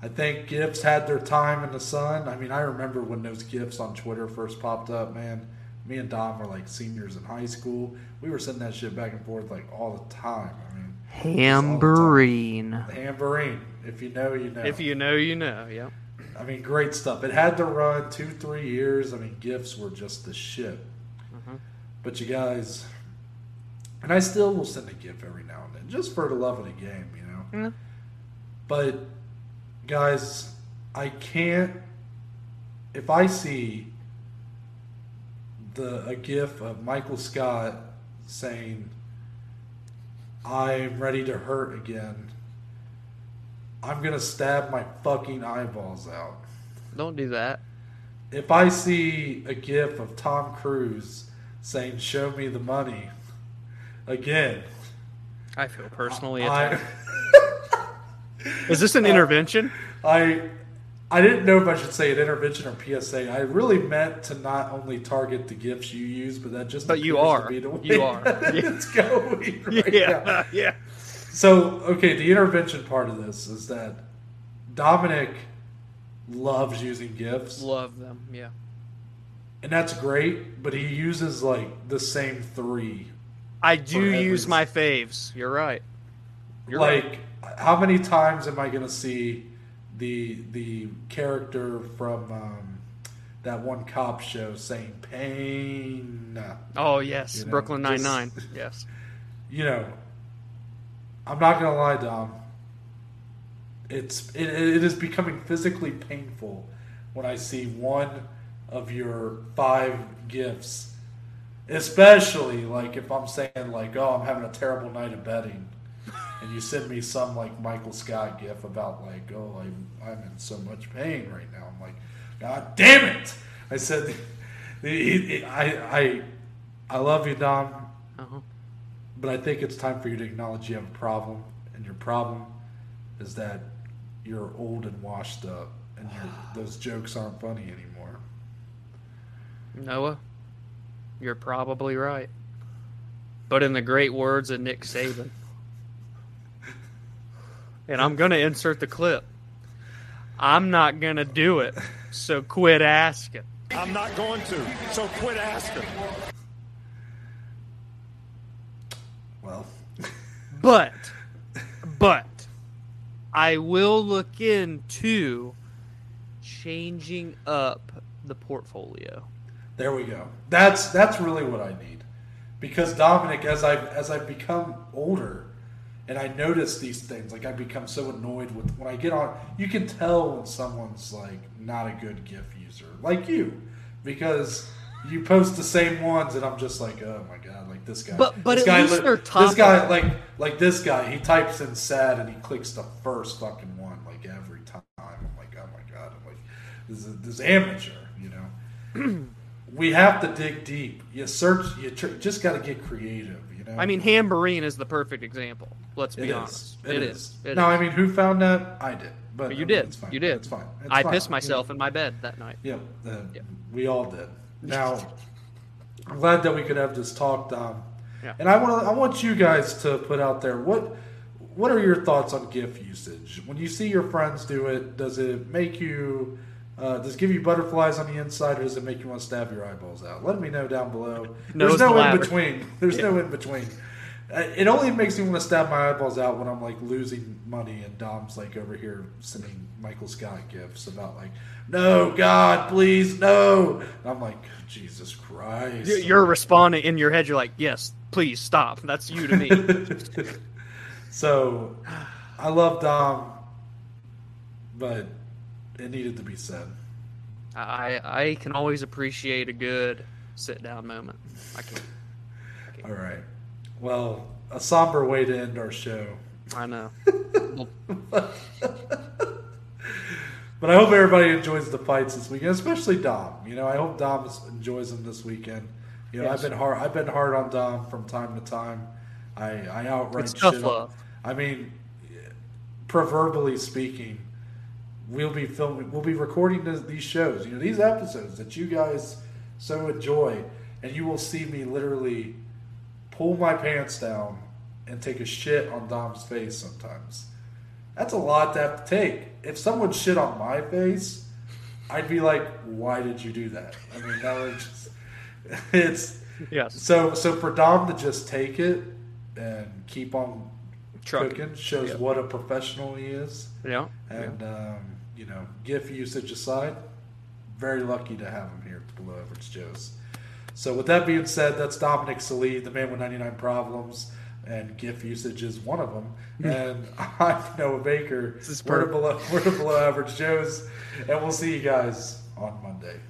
I think gifs had their time in the sun. I mean, I remember when those gifs on Twitter first popped up, man. Me and Dom were like seniors in high school. We were sending that shit back and forth like all the time. I mean, Hamburine. the Hamburine. If you know, you know. If you know, you know. Yeah. I mean, great stuff. It had to run two, three years. I mean, gifs were just the shit. Mhm. But you guys, and I still will send a gif every now and then, just for the love of the game, you know. Yeah. But guys, I can't. If I see the a gif of Michael Scott saying, "I'm ready to hurt again," I'm gonna stab my fucking eyeballs out. Don't do that. If I see a gif of Tom Cruise saying, "Show me the money," again, I feel personally I, attacked. Is this an intervention? I, I didn't know if I should say an intervention or PSA. I really meant to not only target the gifs you use, but that just But you are. be the way You are. Yeah. it's going right now. yeah. Yeah. So, okay, the intervention part of this is that Dominic loves using gifs. Love them. Yeah. and that's great. But he uses like the same three I do use my faves. You're right. You're right. like how many times am I going to see the the character from um, that one cop show saying pain? Oh yes, you know, Brooklyn Nine Nine. Yes. You know, I'm not going to lie, Dom. It's it, it is becoming physically painful when I see one of your five gifs, especially like if I'm saying like, oh, I'm having a terrible night of betting. And you send me some like Michael Scott gif about like, oh, I'm I'm in so much pain right now. I'm like, God damn it! I said, I I I love you, Dom, Uh-huh. but I think it's time for you to acknowledge you have a problem, and your problem is that you're old and washed up, and those jokes aren't funny anymore. Noah, you're probably right. But in the great words of Nick Saban, and I'm going to insert the clip. I'm not going to do it, so quit asking. I'm not going to, so quit asking. Well, But, but, I will look into changing up the portfolio. There we go. That's that's really what I need, because Dominic, as I've as I've become older, and I notice these things, like I become so annoyed with when I get on. You can tell when someone's like not a good GIF user, like you, because you post the same ones, and I'm just like, oh my god, like this guy. But- but this at guy, least they're top This guy, like like this guy, he types in sad and he clicks the first fucking one like every time. I'm like, oh my god, I'm like, this is this is amateur, you know. we have to dig deep. You search. You tr- just got to get creative. Know. I mean, Hamburine is the perfect example. Let's it be is. honest. It is. is. It no, is. I mean, who found that? I did. But you I mean, did. It's fine. You did. It's fine. It's I fine. pissed myself You in my bed that night. yeah, uh, Yeah. we all did. Now, I'm glad that we could have this talk, Dom. Yeah. And I want I want you guys to put out there what what are your thoughts on GIF usage? When you see your friends do it, does it make you uh, does it give you butterflies on the inside, or does it make you want to stab your eyeballs out? Let me know down below. No, There's it's the no in between. There's no in between. Uh, It only makes me want to stab my eyeballs out when I'm like losing money and Dom's like over here sending Michael Scott gifs about like, no, God, please, no. And I'm like, Jesus Christ. You- You're responding in your head. You're like, yes, please stop. That's you to me. so I love Dom, but it needed to be said. I I can always appreciate a good sit down moment. I can. All right. Well, a somber way to end our show. I know. But I hope everybody enjoys the fights this weekend, especially Dom. You know, I hope Dom enjoys them this weekend. You know, Yes. I've been hard. I've been hard on Dom from time to time. I I outright It's tough shit love. I mean, proverbially speaking, we'll be filming. We'll be recording this, these shows. You know, these episodes that you guys so enjoy, and you will see me literally pull my pants down and take a shit on Dom's face sometimes. That's a lot to have to take. If someone shit on my face, I'd be like, "Why did you do that?" I mean, that was just it's Yes. so so for Dom to just take it and keep on Trucking. cooking shows what a professional he is. Yeah. And um, you know, GIF usage aside, very lucky to have him here at the Below Average Joe's. So with that being said, that's Dominic Salee, the man with 99 problems, and GIF usage is one of them. Hmm. and I'm Noah Baker. This is we're, below, we're the Below Average Joe's, and we'll see you guys on Monday.